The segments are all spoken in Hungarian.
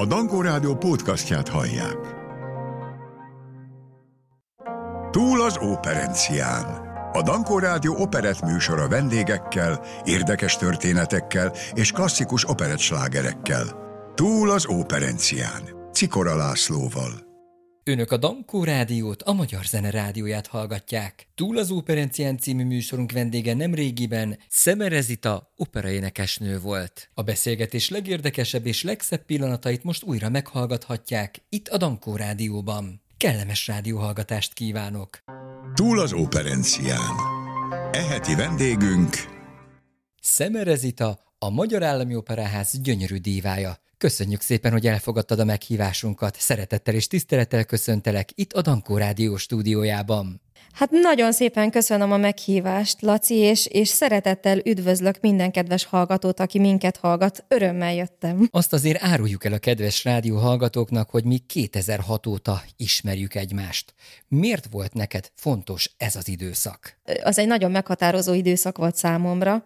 A Dankó Rádió podcastját hallják. Túl az operencián. A Dankó Rádió operett műsora vendégekkel, érdekes történetekkel és klasszikus operettslágerekkel. Túl az operencián. Cikora Lászlóval. Önök a Dankó Rádiót, a Magyar Zene Rádióját hallgatják. Túl az Operencián című műsorunk vendége nem régiben Szemerezita operaénekesnő volt. A beszélgetés legérdekesebb és legszebb pillanatait most újra meghallgathatják itt a Dankó Rádióban. Kellemes rádióhallgatást kívánok! Túl az operencián. Eheti vendégünk Szemerezita, a Magyar Állami Operaház gyönyörű dívája. Köszönjük szépen, hogy elfogadtad a meghívásunkat. Szeretettel és tisztelettel köszöntelek itt a Dankó Rádió stúdiójában. Hát nagyon szépen köszönöm a meghívást, Laci, és, és szeretettel üdvözlök minden kedves hallgatót, aki minket hallgat. Örömmel jöttem. Azt azért áruljuk el a kedves rádió hallgatóknak, hogy mi 2006 óta ismerjük egymást. Miért volt neked fontos ez az időszak? Az egy nagyon meghatározó időszak volt számomra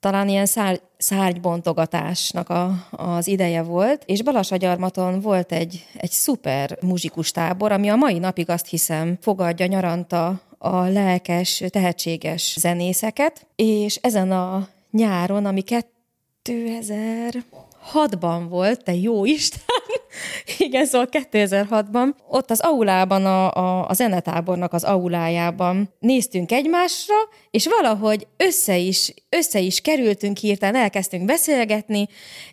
talán ilyen szár, szárgybontogatásnak a, az ideje volt, és Balasagyarmaton volt egy, egy szuper muzsikus tábor, ami a mai napig azt hiszem fogadja nyaranta a lelkes, tehetséges zenészeket, és ezen a nyáron, ami 2006-ban volt, te jó Isten, igen, szóval 2006-ban, ott az aulában, a, a, a zenetábornak az aulájában néztünk egymásra, és valahogy össze is, össze is kerültünk hirtelen, elkezdtünk beszélgetni,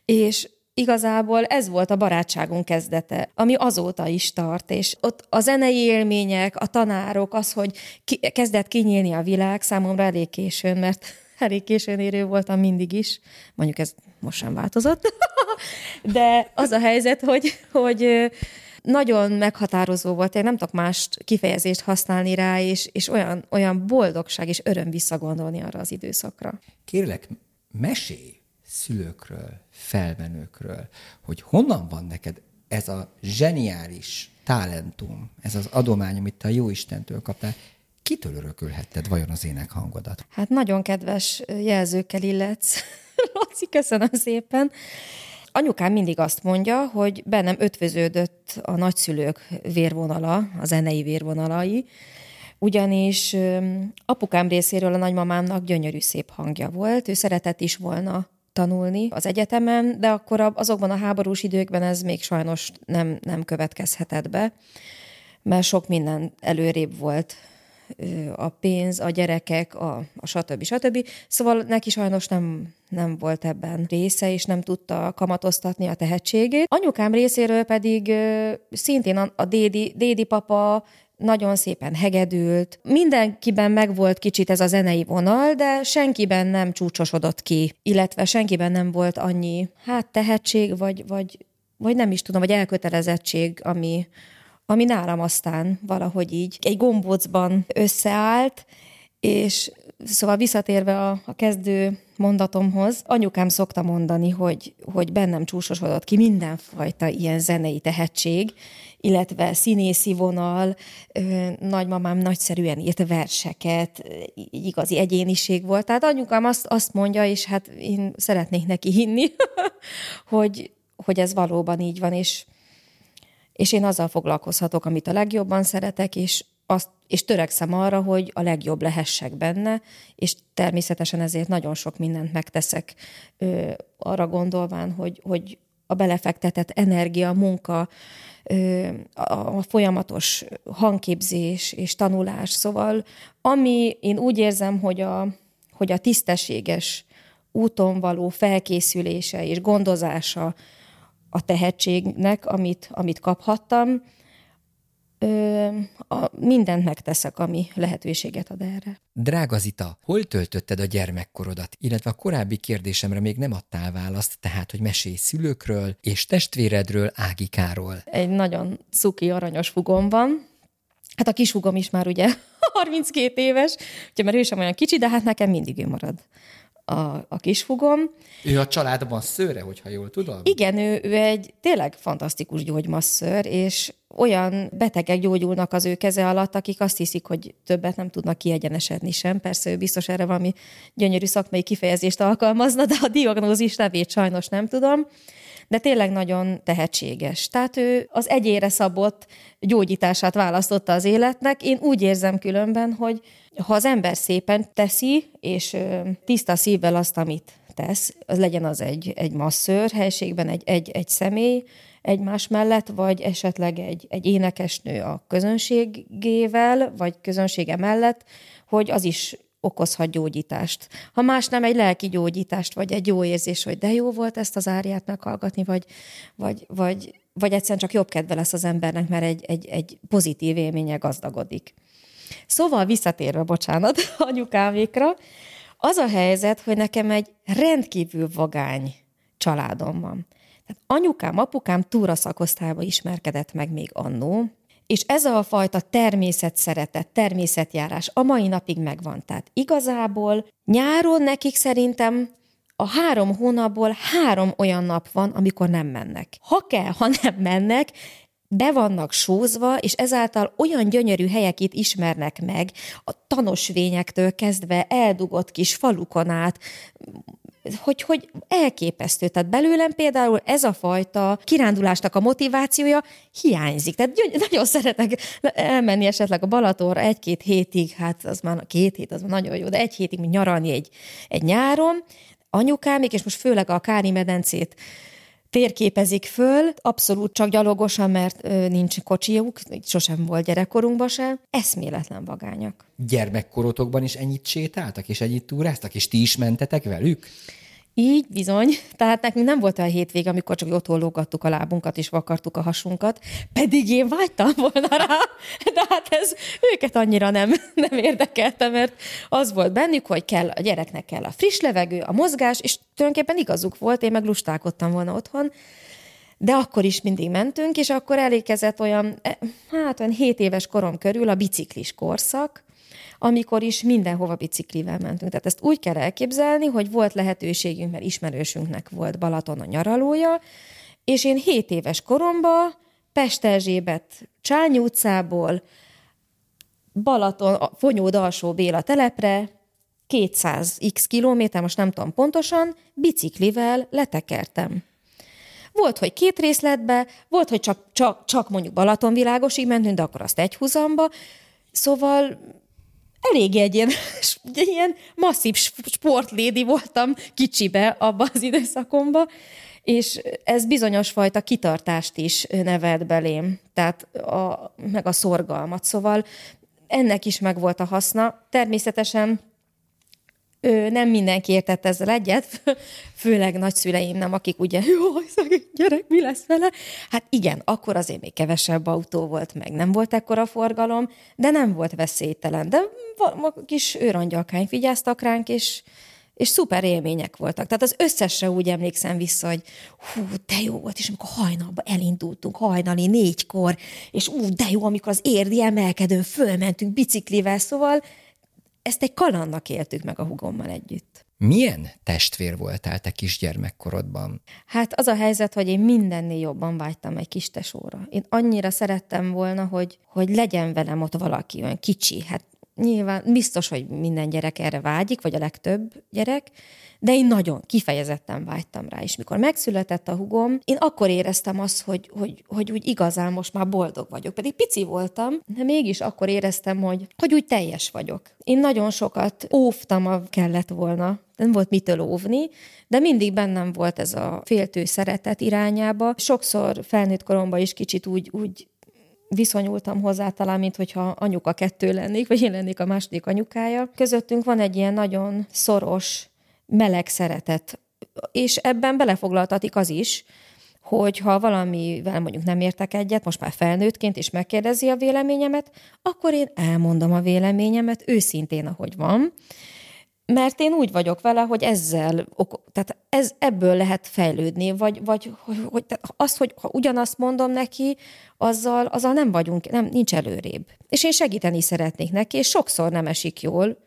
és igazából ez volt a barátságunk kezdete, ami azóta is tart, és ott a zenei élmények, a tanárok, az, hogy ki, kezdett kinyílni a világ számomra elég későn, mert elég későn érő voltam mindig is, mondjuk ez most sem változott, de az a helyzet, hogy, hogy nagyon meghatározó volt, én nem tudok más kifejezést használni rá, és, és olyan, olyan boldogság és öröm visszagondolni arra az időszakra. Kérlek, mesélj szülőkről, felmenőkről, hogy honnan van neked ez a zseniális talentum, ez az adomány, amit te a Jóistentől kaptál, kitől örökölhetted vajon az énekhangodat? Hát nagyon kedves jelzőkkel illetsz. Laci, köszönöm szépen. Anyukám mindig azt mondja, hogy bennem ötvöződött a nagyszülők vérvonala, a zenei vérvonalai, ugyanis apukám részéről a nagymamámnak gyönyörű szép hangja volt, ő szeretett is volna tanulni az egyetemen, de akkor azokban a háborús időkben ez még sajnos nem, nem következhetett be, mert sok minden előrébb volt a pénz, a gyerekek, a, a stb. stb. Szóval neki sajnos nem, nem volt ebben része, és nem tudta kamatoztatni a tehetségét. Anyukám részéről pedig szintén a, a dédi, dédi papa nagyon szépen hegedült. Mindenkiben megvolt kicsit ez a zenei vonal, de senkiben nem csúcsosodott ki, illetve senkiben nem volt annyi, hát tehetség, vagy, vagy, vagy nem is tudom, vagy elkötelezettség, ami, ami nálam aztán valahogy így egy gombócban összeállt, és szóval visszatérve a, a kezdő mondatomhoz, anyukám szokta mondani, hogy, hogy bennem csúsosodott ki mindenfajta ilyen zenei tehetség, illetve színészi vonal, nagymamám nagyszerűen írt verseket, igazi egyéniség volt. Tehát anyukám azt, azt mondja, és hát én szeretnék neki hinni, hogy, hogy ez valóban így van, és és én azzal foglalkozhatok, amit a legjobban szeretek, és, azt, és törekszem arra, hogy a legjobb lehessek benne, és természetesen ezért nagyon sok mindent megteszek ö, arra gondolván, hogy, hogy a belefektetett energia, munka, ö, a folyamatos hangképzés és tanulás. Szóval ami én úgy érzem, hogy a, hogy a tisztességes úton való felkészülése és gondozása a tehetségnek, amit, amit kaphattam. Ö, a, mindent megteszek, ami lehetőséget ad erre. Drága Zita, hol töltötted a gyermekkorodat? Illetve a korábbi kérdésemre még nem adtál választ, tehát, hogy mesélj szülőkről és testvéredről, Ágikáról. Egy nagyon cuki, aranyos fugom van. Hát a kisfugom is már ugye 32 éves, ugye mert ő sem olyan kicsi, de hát nekem mindig ő marad a, a kisfugom. Ő a családban szőre, hogyha jól tudom? Igen, ő, ő egy tényleg fantasztikus gyógymasször, és olyan betegek gyógyulnak az ő keze alatt, akik azt hiszik, hogy többet nem tudnak kiegyenesedni sem. Persze ő biztos erre valami gyönyörű szakmai kifejezést alkalmazna, de a diagnózis nevét sajnos nem tudom. De tényleg nagyon tehetséges. Tehát ő az egyére szabott gyógyítását választotta az életnek. Én úgy érzem különben, hogy ha az ember szépen teszi, és tiszta szívvel azt, amit tesz, az legyen az egy, egy masszőr helységben, egy, egy, egy személy egymás mellett, vagy esetleg egy, egy énekesnő a közönségével, vagy közönsége mellett, hogy az is okozhat gyógyítást. Ha más nem, egy lelki gyógyítást, vagy egy jó érzés, hogy de jó volt ezt az áriát meghallgatni, vagy, vagy, vagy, vagy egyszerűen csak jobb kedve lesz az embernek, mert egy, egy, egy pozitív élménye gazdagodik. Szóval visszatérve, bocsánat, anyukámékra, az a helyzet, hogy nekem egy rendkívül vagány családom van. Tehát anyukám, apukám túra szakosztályba ismerkedett meg még annó, és ez a fajta természet szeretet, természetjárás a mai napig megvan. Tehát igazából nyáron nekik szerintem a három hónapból három olyan nap van, amikor nem mennek. Ha kell, ha nem mennek, be vannak sózva, és ezáltal olyan gyönyörű helyeket ismernek meg, a tanosvényektől kezdve eldugott kis falukon át, hogy, hogy elképesztő. Tehát belőlem például ez a fajta kirándulásnak a motivációja hiányzik. Tehát nagyon szeretek elmenni esetleg a Balatonra egy-két hétig, hát az már két hét, az már nagyon jó, de egy hétig nyaralni egy, egy nyáron, anyukámik, és most főleg a Kári medencét térképezik föl, abszolút csak gyalogosan, mert ö, nincs kocsijuk, sosem volt gyerekkorunkban se, eszméletlen vagányak. Gyermekkorotokban is ennyit sétáltak, és ennyit túráztak, és ti is mentetek velük? Így, bizony. Tehát nekünk nem volt olyan hétvég, amikor csak otthon lógattuk a lábunkat és vakartuk a hasunkat, pedig én vágytam volna rá, de hát ez őket annyira nem, nem érdekelte, mert az volt bennük, hogy kell, a gyereknek kell a friss levegő, a mozgás, és tulajdonképpen igazuk volt, én meg lustálkodtam volna otthon, de akkor is mindig mentünk, és akkor elékezett olyan, eh, hát olyan 7 éves korom körül a biciklis korszak, amikor is mindenhova biciklivel mentünk. Tehát ezt úgy kell elképzelni, hogy volt lehetőségünk, mert ismerősünknek volt Balaton a nyaralója, és én 7 éves koromban Pest Erzsébet Csányi utcából Balaton, a Fonyód alsó Béla telepre 200 x kilométer, most nem tudom pontosan, biciklivel letekertem. Volt, hogy két részletbe, volt, hogy csak, csak, csak mondjuk Balatonvilágosig mentünk, de akkor azt egy húzamba. Szóval elég egy ilyen, egy masszív sportlédi voltam kicsibe abba az időszakomba, és ez bizonyos fajta kitartást is nevelt belém, tehát a, meg a szorgalmat. Szóval ennek is megvolt a haszna. Természetesen ő, nem mindenki értett ezzel egyet, főleg nagyszüleim nem, akik ugye, jó, szegény gyerek, mi lesz vele? Hát igen, akkor azért még kevesebb autó volt, meg nem volt ekkora forgalom, de nem volt veszélytelen. De kis őrangyalkány figyáztak ránk, és, és szuper élmények voltak. Tehát az összesre úgy emlékszem vissza, hogy hú, de jó volt, és amikor hajnalba elindultunk, hajnali négykor, és ú, de jó, amikor az érdi emelkedőn fölmentünk biciklivel, szóval ezt egy kalannak éltük meg a hugommal együtt. Milyen testvér voltál te kisgyermekkorodban? Hát az a helyzet, hogy én mindennél jobban vágytam egy kis tesóra. Én annyira szerettem volna, hogy, hogy legyen velem ott valaki olyan kicsi. Hát nyilván biztos, hogy minden gyerek erre vágyik, vagy a legtöbb gyerek, de én nagyon kifejezetten vágytam rá, és mikor megszületett a hugom, én akkor éreztem azt, hogy, hogy, hogy úgy igazán most már boldog vagyok. Pedig pici voltam, de mégis akkor éreztem, hogy, hogy úgy teljes vagyok. Én nagyon sokat óvtam, a kellett volna, nem volt mitől óvni, de mindig bennem volt ez a féltő szeretet irányába. Sokszor felnőtt koromban is kicsit úgy, úgy viszonyultam hozzá talán, mint hogyha anyuka kettő lennék, vagy én lennék a második anyukája. Közöttünk van egy ilyen nagyon szoros, meleg szeretet, és ebben belefoglaltatik az is, hogy ha valamivel mondjuk nem értek egyet, most már felnőttként is megkérdezi a véleményemet, akkor én elmondom a véleményemet őszintén, ahogy van, mert én úgy vagyok vele, hogy ezzel, tehát ez, ebből lehet fejlődni, vagy, vagy hogy, az, hogy ha ugyanazt mondom neki, azzal, azzal nem vagyunk, nem, nincs előrébb. És én segíteni szeretnék neki, és sokszor nem esik jól,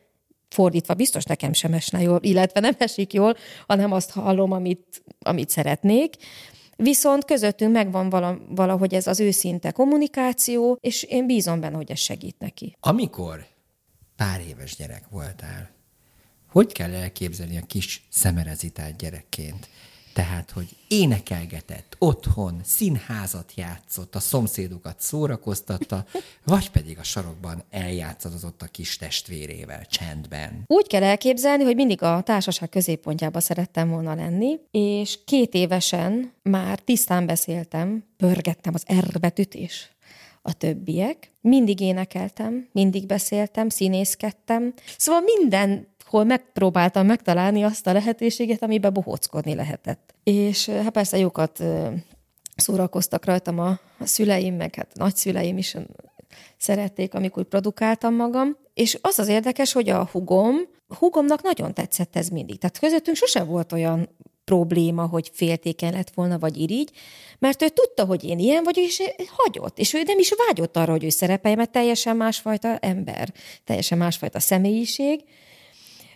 fordítva biztos nekem sem esne jól, illetve nem esik jól, hanem azt hallom, amit, amit szeretnék. Viszont közöttünk megvan valahogy ez az őszinte kommunikáció, és én bízom benne, hogy ez segít neki. Amikor pár éves gyerek voltál, hogy kell elképzelni a kis szemerezitált gyerekként? Tehát, hogy énekelgetett, otthon, színházat játszott, a szomszédokat szórakoztatta, vagy pedig a sarokban eljátszadozott a kis testvérével csendben. Úgy kell elképzelni, hogy mindig a társaság középpontjába szerettem volna lenni, és két évesen már tisztán beszéltem, pörgettem az R betűt is a többiek. Mindig énekeltem, mindig beszéltem, színészkedtem. Szóval minden hol megpróbáltam megtalálni azt a lehetőséget, amiben bohóckodni lehetett. És hát persze jókat szórakoztak rajtam a, a szüleim, meg hát a nagyszüleim is szerették, amikor produkáltam magam. És az az érdekes, hogy a hugom, hugomnak nagyon tetszett ez mindig. Tehát közöttünk sose volt olyan probléma, hogy féltéken lett volna, vagy irigy, mert ő tudta, hogy én ilyen vagyok, és hagyott. És ő nem is vágyott arra, hogy ő szerepelje, mert teljesen másfajta ember, teljesen másfajta személyiség,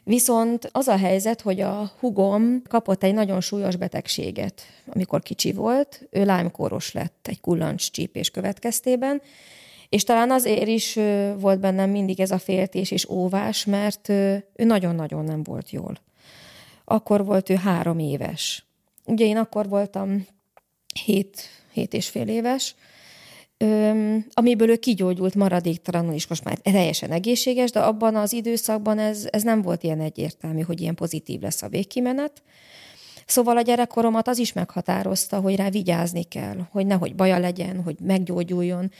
Viszont az a helyzet, hogy a hugom kapott egy nagyon súlyos betegséget, amikor kicsi volt. Ő lájmkóros lett egy kullancs csípés következtében, és talán azért is volt bennem mindig ez a féltés és óvás, mert ő nagyon-nagyon nem volt jól. Akkor volt ő három éves. Ugye én akkor voltam hét, hét és fél éves, öm, amiből ő kigyógyult maradéktalanul, és most már teljesen egészséges, de abban az időszakban ez, ez nem volt ilyen egyértelmű, hogy ilyen pozitív lesz a végkimenet. Szóval a gyerekkoromat az is meghatározta, hogy rá vigyázni kell, hogy nehogy baja legyen, hogy meggyógyuljon.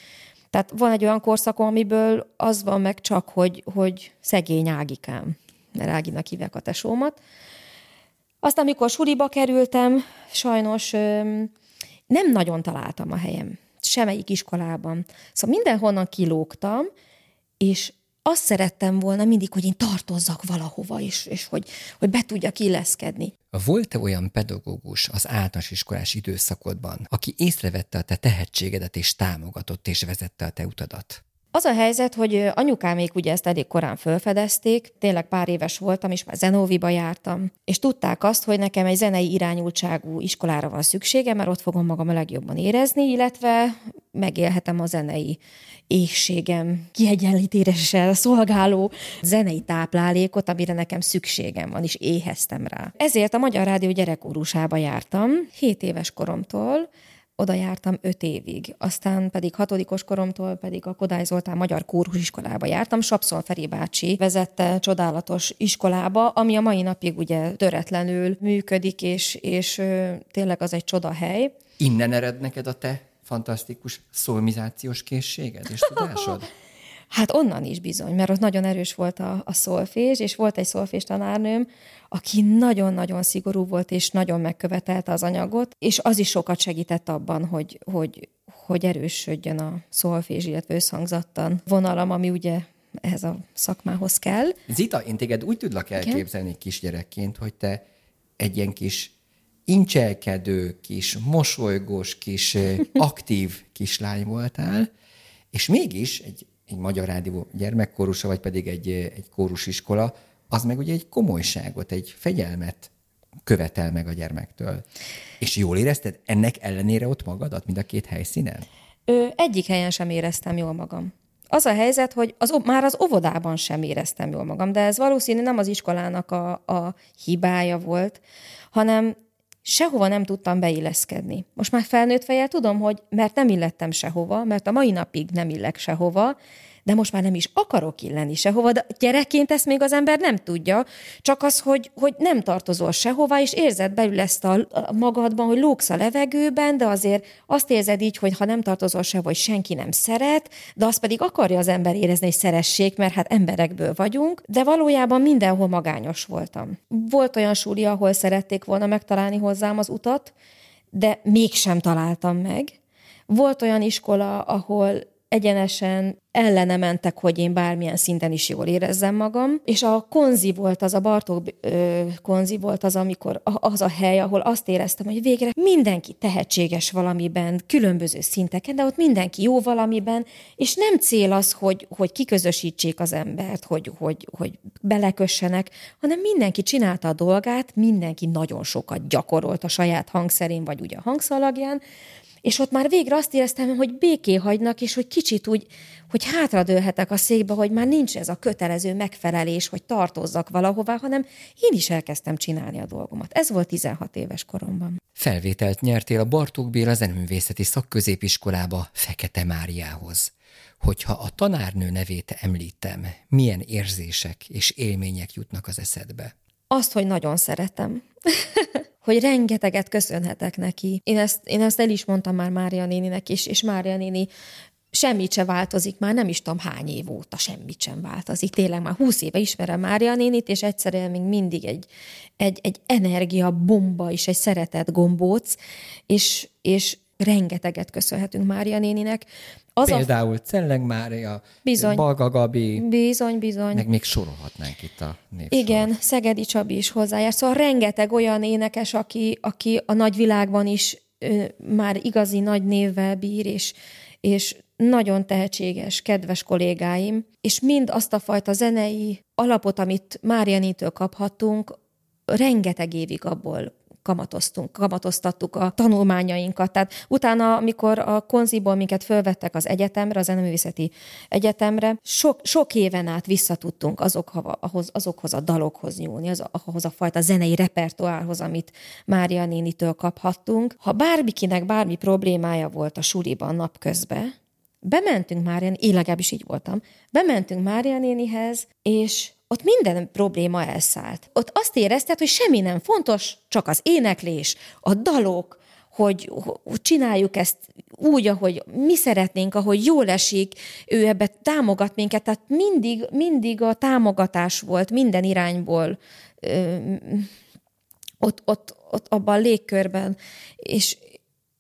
Tehát van egy olyan korszakom, amiből az van meg csak, hogy, hogy szegény Ágikám, mert Áginak hívják a tesómat. Aztán, amikor suliba kerültem, sajnos öm, nem nagyon találtam a helyem semmelyik iskolában. Szóval mindenhonnan kilógtam, és azt szerettem volna mindig, hogy én tartozzak valahova, és, és hogy, hogy be tudjak illeszkedni. Volt-e olyan pedagógus az általános iskolás időszakodban, aki észrevette a te tehetségedet, és támogatott, és vezette a te utadat? Az a helyzet, hogy anyukámék ugye ezt elég korán felfedezték, tényleg pár éves voltam, és már Zenóviba jártam, és tudták azt, hogy nekem egy zenei irányultságú iskolára van szüksége, mert ott fogom magam a legjobban érezni, illetve megélhetem a zenei éhségem kiegyenlítéssel szolgáló zenei táplálékot, amire nekem szükségem van, és éheztem rá. Ezért a Magyar Rádió gyerekkórusába jártam, 7 éves koromtól, oda jártam öt évig. Aztán pedig hatodikos koromtól pedig a Kodály Zoltán Magyar Kórusiskolába jártam. Sapszol Feri bácsi vezette csodálatos iskolába, ami a mai napig ugye töretlenül működik, és, és tényleg az egy csoda hely. Innen ered neked a te fantasztikus szolmizációs készséged és tudásod? Hát onnan is bizony, mert ott nagyon erős volt a, a szolfés, és volt egy szolfés tanárnőm, aki nagyon-nagyon szigorú volt, és nagyon megkövetelte az anyagot, és az is sokat segített abban, hogy, hogy, hogy erősödjön a szolfés, illetve összhangzattan vonalam, ami ugye ehhez a szakmához kell. Zita, én téged úgy tudlak elképzelni Igen? kisgyerekként, hogy te egy ilyen kis incselkedő, kis mosolygós, kis aktív kislány voltál, és mégis egy egy magyar rádió gyermekkórusa, vagy pedig egy, egy kórusiskola, az meg ugye egy komolyságot, egy fegyelmet követel meg a gyermektől. És jól érezted ennek ellenére ott magadat, mind a két helyszínen? Ö, egyik helyen sem éreztem jól magam. Az a helyzet, hogy az, már az óvodában sem éreztem jól magam, de ez valószínű nem az iskolának a, a hibája volt, hanem sehova nem tudtam beilleszkedni. Most már felnőtt fejjel tudom, hogy mert nem illettem sehova, mert a mai napig nem illek sehova, de most már nem is akarok illeni sehova, de gyerekként ezt még az ember nem tudja, csak az, hogy, hogy nem tartozol sehova, és érzed belül ezt a, magadban, hogy lógsz a levegőben, de azért azt érzed így, hogy ha nem tartozol sehova, hogy senki nem szeret, de azt pedig akarja az ember érezni, hogy szeressék, mert hát emberekből vagyunk, de valójában mindenhol magányos voltam. Volt olyan súli, ahol szerették volna megtalálni hozzám az utat, de mégsem találtam meg. Volt olyan iskola, ahol egyenesen ellene mentek, hogy én bármilyen szinten is jól érezzem magam, és a konzi volt az, a Bartók ö, konzi volt az, amikor az a hely, ahol azt éreztem, hogy végre mindenki tehetséges valamiben, különböző szinteken, de ott mindenki jó valamiben, és nem cél az, hogy, hogy kiközösítsék az embert, hogy, hogy, hogy belekössenek, hanem mindenki csinálta a dolgát, mindenki nagyon sokat gyakorolt a saját hangszerén, vagy ugye a hangszalagján, és ott már végre azt éreztem, hogy béké hagynak, és hogy kicsit úgy, hogy hátradőlhetek a székbe, hogy már nincs ez a kötelező megfelelés, hogy tartozzak valahová, hanem én is elkezdtem csinálni a dolgomat. Ez volt 16 éves koromban. Felvételt nyertél a Bartók Béla Zeneművészeti Szakközépiskolába Fekete Máriához. Hogyha a tanárnő nevét említem, milyen érzések és élmények jutnak az eszedbe? Azt, hogy nagyon szeretem. hogy rengeteget köszönhetek neki. Én ezt, én ezt el is mondtam már Mária néninek is, és Mária néni semmit sem változik, már nem is tudom hány év óta semmit sem változik. Tényleg már húsz éve ismerem Mária nénit, és egyszerűen még mindig egy, egy, egy energia bomba és egy szeretet gombóc, és, és rengeteget köszönhetünk Mária néninek. Az Például a... Celleg Mária, bizony, Balga Gabi. Bizony, bizony. Meg még sorolhatnánk itt a népsor. Igen, Szegedi Csabi is hozzájár. Szóval rengeteg olyan énekes, aki, aki a nagyvilágban is ö, már igazi nagy névvel bír, és, és nagyon tehetséges, kedves kollégáim, és mind azt a fajta zenei alapot, amit Márianitől kaphattunk, rengeteg évig abból kamatoztunk, kamatoztattuk a tanulmányainkat. Tehát utána, amikor a konziból minket fölvettek az egyetemre, az zeneművészeti egyetemre, sok, sok éven át visszatudtunk azokhoz, azokhoz a dalokhoz nyúlni, az, ahhoz a fajta zenei repertoárhoz, amit Mária nénitől kaphattunk. Ha bármikinek bármi problémája volt a suliban napközben, bementünk Mária, én legalábbis így voltam, bementünk Mária nénihez, és ott minden probléma elszállt. Ott azt érezted, hogy semmi nem fontos, csak az éneklés, a dalok, hogy, csináljuk ezt úgy, ahogy mi szeretnénk, ahogy jól esik, ő ebbe támogat minket, tehát mindig, mindig a támogatás volt minden irányból ö, ott, ott, ott abban a légkörben, és,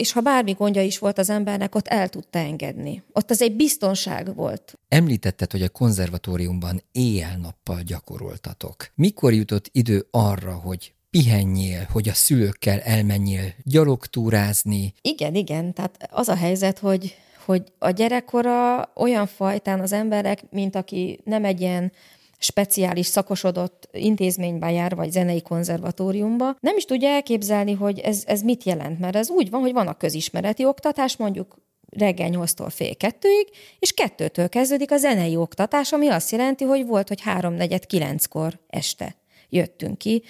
és ha bármi gondja is volt az embernek, ott el tudta engedni. Ott az egy biztonság volt. Említetted, hogy a konzervatóriumban éjjel-nappal gyakoroltatok. Mikor jutott idő arra, hogy pihenjél, hogy a szülőkkel elmenjél gyalogtúrázni? Igen, igen. Tehát az a helyzet, hogy hogy a gyerekkora olyan fajtán az emberek, mint aki nem egy ilyen speciális szakosodott intézményben jár, vagy zenei konzervatóriumba, nem is tudja elképzelni, hogy ez, ez mit jelent, mert ez úgy van, hogy van a közismereti oktatás, mondjuk reggel 8-tól fél kettőig, és kettőtől kezdődik a zenei oktatás, ami azt jelenti, hogy volt, hogy háromnegyed kilenckor este jöttünk ki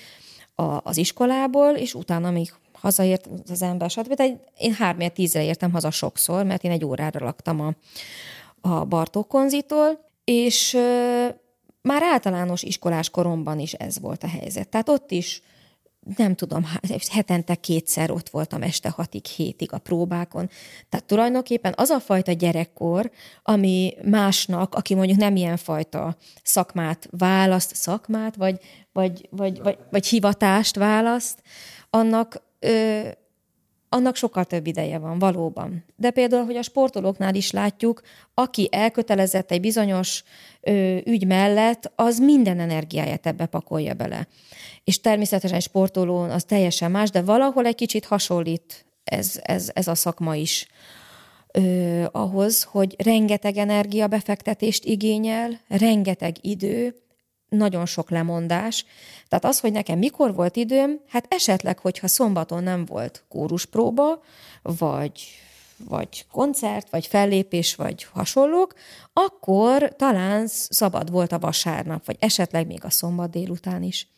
a, az iskolából, és utána még hazaért az ember, stb. De én háromért tízre értem haza sokszor, mert én egy órára laktam a, a Bartók konzitól, és már általános iskolás koromban is ez volt a helyzet. Tehát ott is nem tudom, hetente kétszer ott voltam este hatig, hétig a próbákon. Tehát tulajdonképpen az a fajta gyerekkor, ami másnak, aki mondjuk nem ilyen fajta szakmát választ, szakmát, vagy, vagy, vagy, vagy, vagy hivatást választ, annak ö, annak sokkal több ideje van, valóban. De például, hogy a sportolóknál is látjuk, aki elkötelezett egy bizonyos ö, ügy mellett, az minden energiáját ebbe pakolja bele. És természetesen egy sportoló az teljesen más, de valahol egy kicsit hasonlít ez, ez, ez a szakma is ö, ahhoz, hogy rengeteg energia befektetést igényel, rengeteg idő, nagyon sok lemondás. Tehát az, hogy nekem mikor volt időm, hát esetleg, hogyha szombaton nem volt kóruspróba, vagy vagy koncert, vagy fellépés, vagy hasonlók, akkor talán szabad volt a vasárnap, vagy esetleg még a szombat délután is.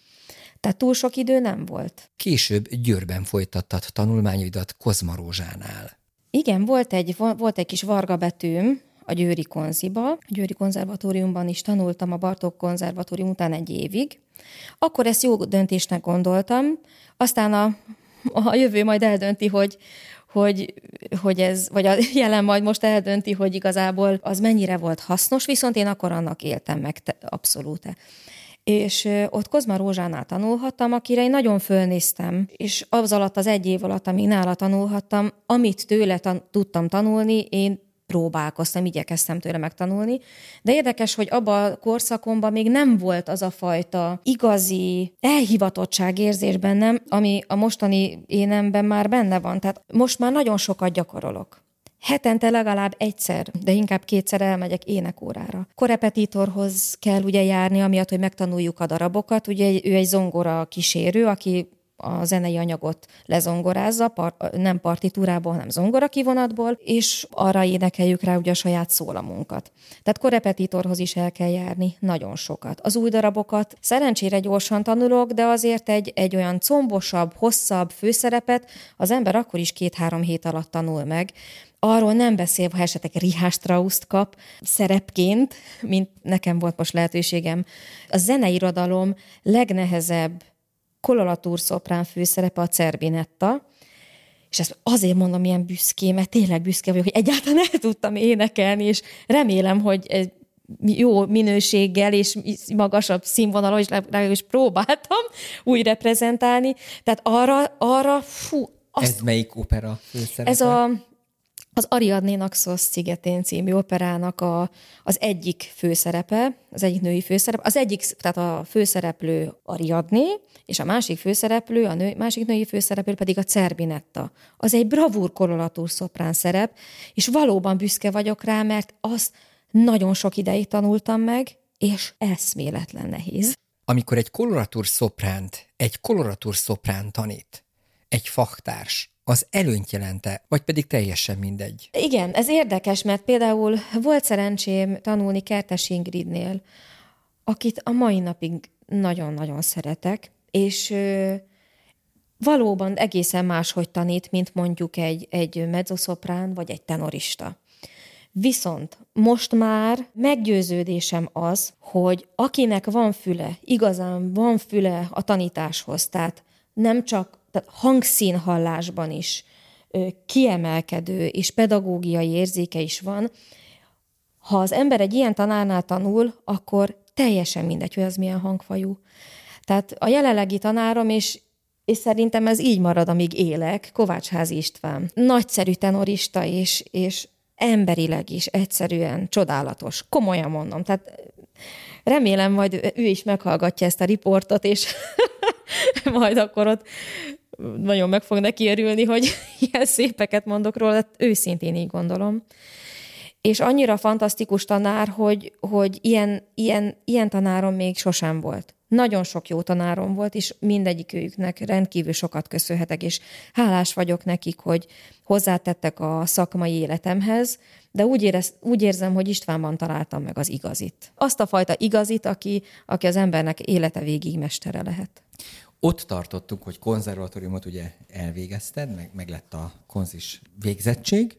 Tehát túl sok idő nem volt. Később Győrben folytattad tanulmányaidat Kozmarózsánál. Igen, volt egy, volt egy kis varga betűm, a Győri Konziba. A Győri Konzervatóriumban is tanultam a Bartók Konzervatórium után egy évig. Akkor ezt jó döntésnek gondoltam, aztán a, a jövő majd eldönti, hogy, hogy, hogy ez, vagy a jelen majd most eldönti, hogy igazából az mennyire volt hasznos, viszont én akkor annak éltem meg te, abszolút. És ott Kozma Rózsánál tanulhattam, akire én nagyon fölnéztem, és az alatt az egy év alatt, amíg nála tanulhattam, amit tőle tan- tudtam tanulni, én próbálkoztam, igyekeztem tőle megtanulni, de érdekes, hogy abban a korszakomban még nem volt az a fajta igazi elhivatottság érzés bennem, ami a mostani énemben már benne van. Tehát most már nagyon sokat gyakorolok. Hetente legalább egyszer, de inkább kétszer elmegyek énekórára. Korepetitorhoz kell ugye járni, amiatt, hogy megtanuljuk a darabokat. Ugye ő egy zongora kísérő, aki a zenei anyagot lezongorázza, par, nem partitúrából, hanem zongora kivonatból, és arra énekeljük rá ugye a saját szólamunkat. Tehát korepetitorhoz is el kell járni, nagyon sokat. Az új darabokat szerencsére gyorsan tanulok, de azért egy, egy olyan combosabb, hosszabb főszerepet az ember akkor is két-három hét alatt tanul meg, Arról nem beszélve, ha esetleg Richard strauss kap szerepként, mint nekem volt most lehetőségem. A zeneirodalom legnehezebb koloratúr szoprán főszerepe a Cerbinetta, és ezt azért mondom ilyen büszké, mert tényleg büszke vagyok, hogy egyáltalán el tudtam énekelni, és remélem, hogy jó minőséggel és magasabb színvonalon is legalábbis próbáltam úgy reprezentálni. Tehát arra, arra fú, azt, Ez melyik opera főszerepe? Ez a az Ariadné Naxos szigetén című operának a, az egyik főszerepe, az egyik női főszerep, az egyik, tehát a főszereplő Ariadné, és a másik főszereplő, a nő, másik női főszereplő pedig a Cerbinetta. Az egy bravúr koloratúr szoprán szerep, és valóban büszke vagyok rá, mert azt nagyon sok ideig tanultam meg, és eszméletlen nehéz. Amikor egy koloratúr szopránt, egy koloratúr szoprán tanít, egy faktárs, az előnyt jelente, vagy pedig teljesen mindegy? Igen, ez érdekes, mert például volt szerencsém tanulni Kertes Ingridnél, akit a mai napig nagyon-nagyon szeretek, és valóban egészen máshogy tanít, mint mondjuk egy, egy mezzoszoprán vagy egy tenorista. Viszont most már meggyőződésem az, hogy akinek van füle, igazán van füle a tanításhoz, tehát nem csak tehát hangszínhallásban is kiemelkedő és pedagógiai érzéke is van, ha az ember egy ilyen tanárnál tanul, akkor teljesen mindegy, hogy az milyen hangfajú. Tehát a jelenlegi tanárom, és, és szerintem ez így marad, amíg élek, Kovácsházi István. Nagyszerű tenorista, és, és emberileg is egyszerűen csodálatos. Komolyan mondom. Tehát remélem majd ő is meghallgatja ezt a riportot, és majd akkor ott nagyon meg fog neki örülni, hogy ilyen szépeket mondok róla, őszintén így gondolom. És annyira fantasztikus tanár, hogy, hogy ilyen, ilyen, ilyen tanárom még sosem volt. Nagyon sok jó tanárom volt, és mindegyik őknek rendkívül sokat köszönhetek, és hálás vagyok nekik, hogy hozzátettek a szakmai életemhez, de úgy, érez, úgy érzem, hogy Istvánban találtam meg az igazit. Azt a fajta igazit, aki, aki az embernek élete végig mestere lehet. Ott tartottunk, hogy konzervatóriumot ugye elvégezted, meg, meg lett a konzis végzettség.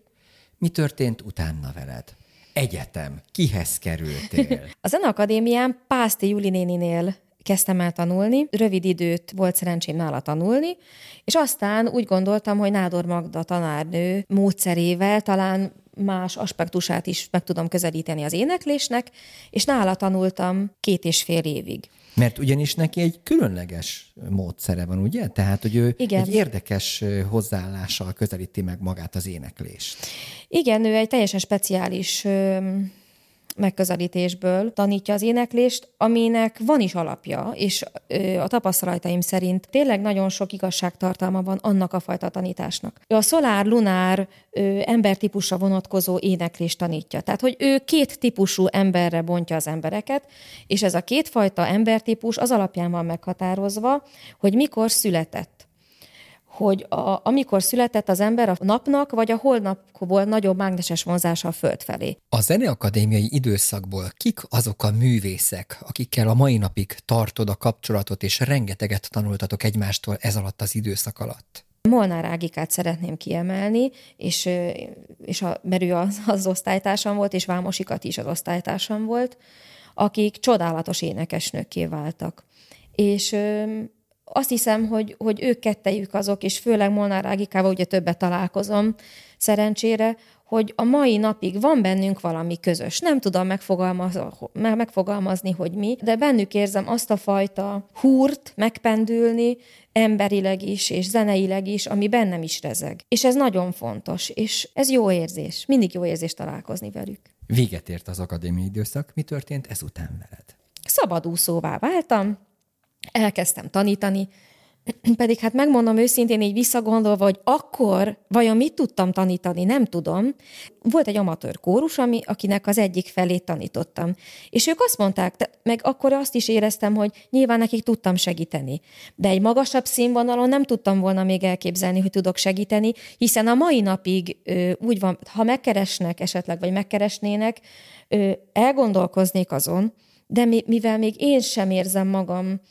Mi történt utána veled? Egyetem. Kihez kerültél? A Zeneakadémián Pászti Juli néninél kezdtem el tanulni, rövid időt volt szerencsém nála tanulni, és aztán úgy gondoltam, hogy Nádor Magda tanárnő módszerével talán más aspektusát is meg tudom közelíteni az éneklésnek, és nála tanultam két és fél évig. Mert ugyanis neki egy különleges módszere van, ugye? Tehát, hogy ő Igen. egy érdekes hozzáállással közelíti meg magát az éneklést. Igen, ő egy teljesen speciális megközelítésből tanítja az éneklést, aminek van is alapja, és a tapasztalataim szerint tényleg nagyon sok igazságtartalma van annak a fajta tanításnak. A szolár-lunár embertípusra vonatkozó éneklést tanítja. Tehát, hogy ő két típusú emberre bontja az embereket, és ez a kétfajta embertípus az alapján van meghatározva, hogy mikor született hogy a, amikor született az ember a napnak vagy a holnap volt nagyobb mágneses vonzása a Föld felé. A zeneakadémiai időszakból kik azok a művészek, akikkel a mai napig tartod a kapcsolatot, és rengeteget tanultatok egymástól ez alatt az időszak alatt? Molnár Ágikát szeretném kiemelni, és, és a, mert ő az, az osztálytársam volt, és Vámosikat is az osztálytársam volt, akik csodálatos énekesnőkké váltak. És azt hiszem, hogy, hogy ők kettejük azok, és főleg Molnár Ágikával ugye többet találkozom szerencsére, hogy a mai napig van bennünk valami közös. Nem tudom megfogalmaz, megfogalmazni, hogy mi, de bennük érzem azt a fajta húrt megpendülni, emberileg is, és zeneileg is, ami bennem is rezeg. És ez nagyon fontos, és ez jó érzés. Mindig jó érzés találkozni velük. Véget ért az akadémiai időszak. Mi történt ezután veled? Szabadúszóvá váltam, elkezdtem tanítani, pedig hát megmondom őszintén így visszagondolva, hogy akkor vajon mit tudtam tanítani, nem tudom. Volt egy amatőr kórus, ami, akinek az egyik felét tanítottam. És ők azt mondták, meg akkor azt is éreztem, hogy nyilván nekik tudtam segíteni. De egy magasabb színvonalon nem tudtam volna még elképzelni, hogy tudok segíteni, hiszen a mai napig ö, úgy van, ha megkeresnek esetleg, vagy megkeresnének, ö, elgondolkoznék azon, de mi, mivel még én sem érzem magam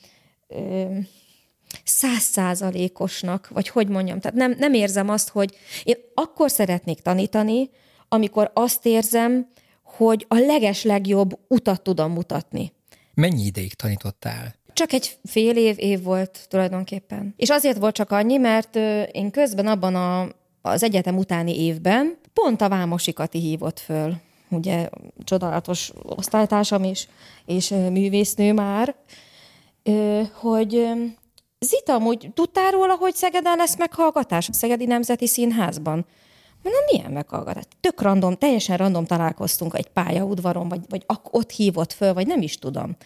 százszázalékosnak, vagy hogy mondjam, tehát nem, nem érzem azt, hogy én akkor szeretnék tanítani, amikor azt érzem, hogy a leges legjobb utat tudom mutatni. Mennyi ideig tanítottál? Csak egy fél év, év volt tulajdonképpen. És azért volt csak annyi, mert én közben abban a, az egyetem utáni évben pont a Vámosikati hívott föl, ugye csodálatos osztálytársam is, és művésznő már, hogy Zita, amúgy tudtál róla, hogy Szegeden lesz meghallgatás? A Szegedi Nemzeti Színházban. Mondom, milyen meghallgatás? Tök random, teljesen random találkoztunk egy pályaudvaron, vagy, vagy ott hívott föl, vagy nem is tudom.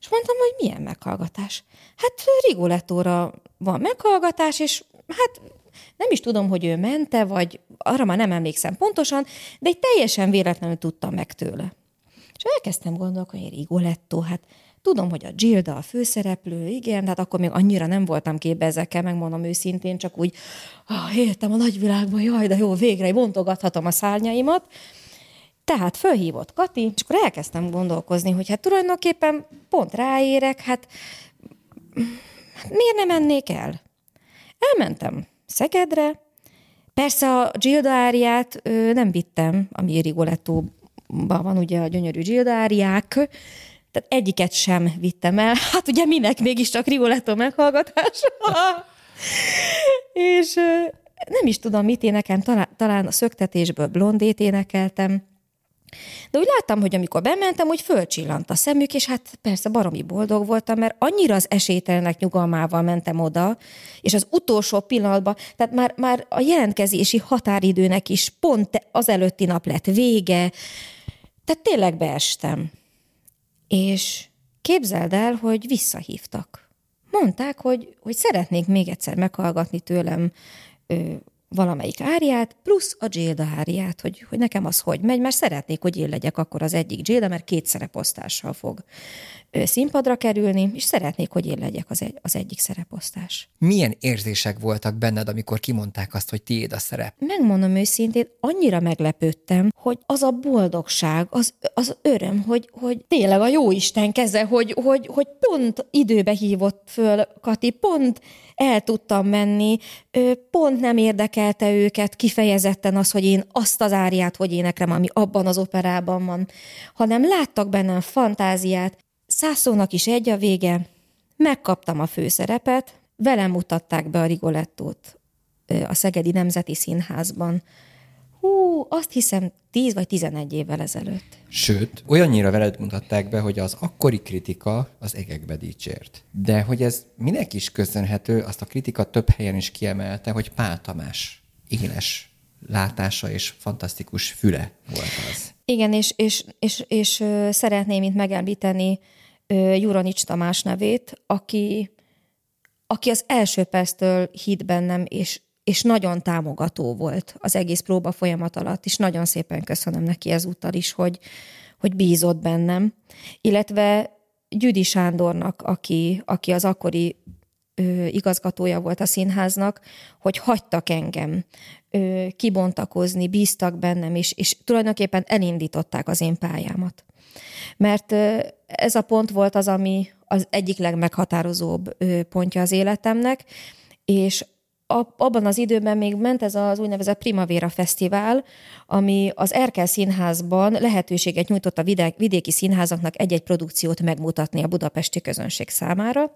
És mondtam, hogy milyen meghallgatás. Hát Rigolettóra van meghallgatás, és hát nem is tudom, hogy ő mente, vagy arra már nem emlékszem pontosan, de egy teljesen véletlenül tudtam meg tőle. És elkezdtem gondolkodni, hogy Rigoletto, hát Tudom, hogy a Gilda a főszereplő, igen, hát akkor még annyira nem voltam képbe ezekkel, megmondom őszintén, csak úgy, ah, éltem a nagyvilágban, jaj, de jó, végre bontogathatom a szárnyaimat. Tehát fölhívott Kati, és akkor elkezdtem gondolkozni, hogy hát tulajdonképpen pont ráérek, hát, hát miért nem mennék el? Elmentem Szegedre, persze a Gilda áriát nem vittem, ami Rigolettóban van ugye a gyönyörű Gilda áriák, tehát egyiket sem vittem el. Hát ugye minek mégiscsak Rigoletto meghallgatás. és nem is tudom, mit énekem, talán, talán a szöktetésből blondét énekeltem. De úgy láttam, hogy amikor bementem, úgy fölcsillant a szemük, és hát persze baromi boldog voltam, mert annyira az esélytelenek nyugalmával mentem oda, és az utolsó pillanatban, tehát már, már a jelentkezési határidőnek is pont az előtti nap lett vége, tehát tényleg beestem. És képzeld el, hogy visszahívtak. Mondták, hogy, hogy szeretnék még egyszer meghallgatni tőlem valamelyik áriát, plusz a Jilda áriát, hogy, hogy nekem az hogy megy, mert szeretnék, hogy én legyek akkor az egyik Jilda, mert két szereposztással fog színpadra kerülni, és szeretnék, hogy én legyek az, egy, az egyik szereposztás. Milyen érzések voltak benned, amikor kimondták azt, hogy tiéd a szerep? Megmondom őszintén, annyira meglepődtem, hogy az a boldogság, az, az öröm, hogy, hogy tényleg a jó Isten keze, hogy, hogy, hogy pont időbe hívott föl Kati, pont el tudtam menni, pont nem érdekelte őket kifejezetten az, hogy én azt az áriát, hogy éneklem, ami abban az operában van, hanem láttak bennem fantáziát, Szászónak is egy a vége, megkaptam a főszerepet, velem mutatták be a Rigolettót a Szegedi Nemzeti Színházban. Hú, azt hiszem 10 vagy 11 évvel ezelőtt. Sőt, olyannyira veled mutatták be, hogy az akkori kritika az égekbe dicsért. De hogy ez minek is köszönhető, azt a kritika több helyen is kiemelte, hogy Pál Tamás éles látása és fantasztikus füle volt az. Igen, és, és, és, és, szeretném itt megemlíteni Juranics Tamás nevét, aki, aki az első perctől hitt bennem, és, és nagyon támogató volt az egész próba folyamat alatt, és nagyon szépen köszönöm neki ezúttal is, hogy, hogy bízott bennem. Illetve Gyüdi Sándornak, aki, aki az akkori ö, igazgatója volt a színháznak, hogy hagytak engem ö, kibontakozni, bíztak bennem, és, és tulajdonképpen elindították az én pályámat. Mert ez a pont volt az, ami az egyik legmeghatározóbb pontja az életemnek, és abban az időben még ment ez az úgynevezett Primavera Fesztivál, ami az Erkel Színházban lehetőséget nyújtott a vidéki színházaknak egy-egy produkciót megmutatni a budapesti közönség számára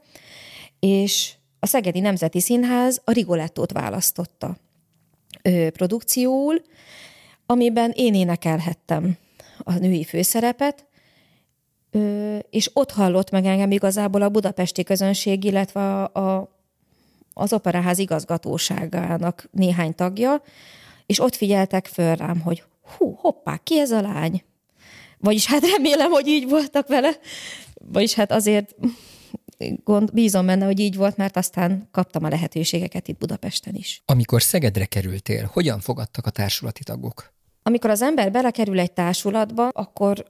és a Szegedi Nemzeti Színház a Rigolettót választotta ö, amiben én énekelhettem a női főszerepet, és ott hallott meg engem igazából a budapesti közönség, illetve a, a, az operaház igazgatóságának néhány tagja, és ott figyeltek föl rám, hogy hú, hoppá, ki ez a lány? Vagyis hát remélem, hogy így voltak vele. Vagyis hát azért gond, bízom benne, hogy így volt, mert aztán kaptam a lehetőségeket itt Budapesten is. Amikor Szegedre kerültél, hogyan fogadtak a társulati tagok? Amikor az ember belekerül egy társulatba, akkor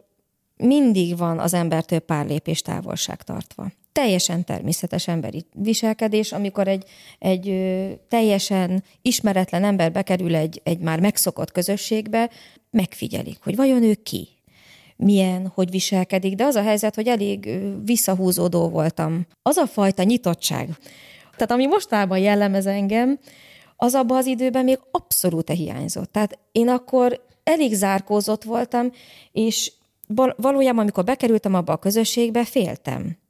mindig van az embertől pár lépés távolság tartva. Teljesen természetes emberi viselkedés, amikor egy, egy teljesen ismeretlen ember bekerül egy, egy már megszokott közösségbe, megfigyelik, hogy vajon ő ki, milyen, hogy viselkedik, de az a helyzet, hogy elég visszahúzódó voltam. Az a fajta nyitottság, tehát ami mostában jellemez engem, az abban az időben még abszolút hiányzott. Tehát én akkor elég zárkózott voltam, és valójában, amikor bekerültem abba a közösségbe, féltem.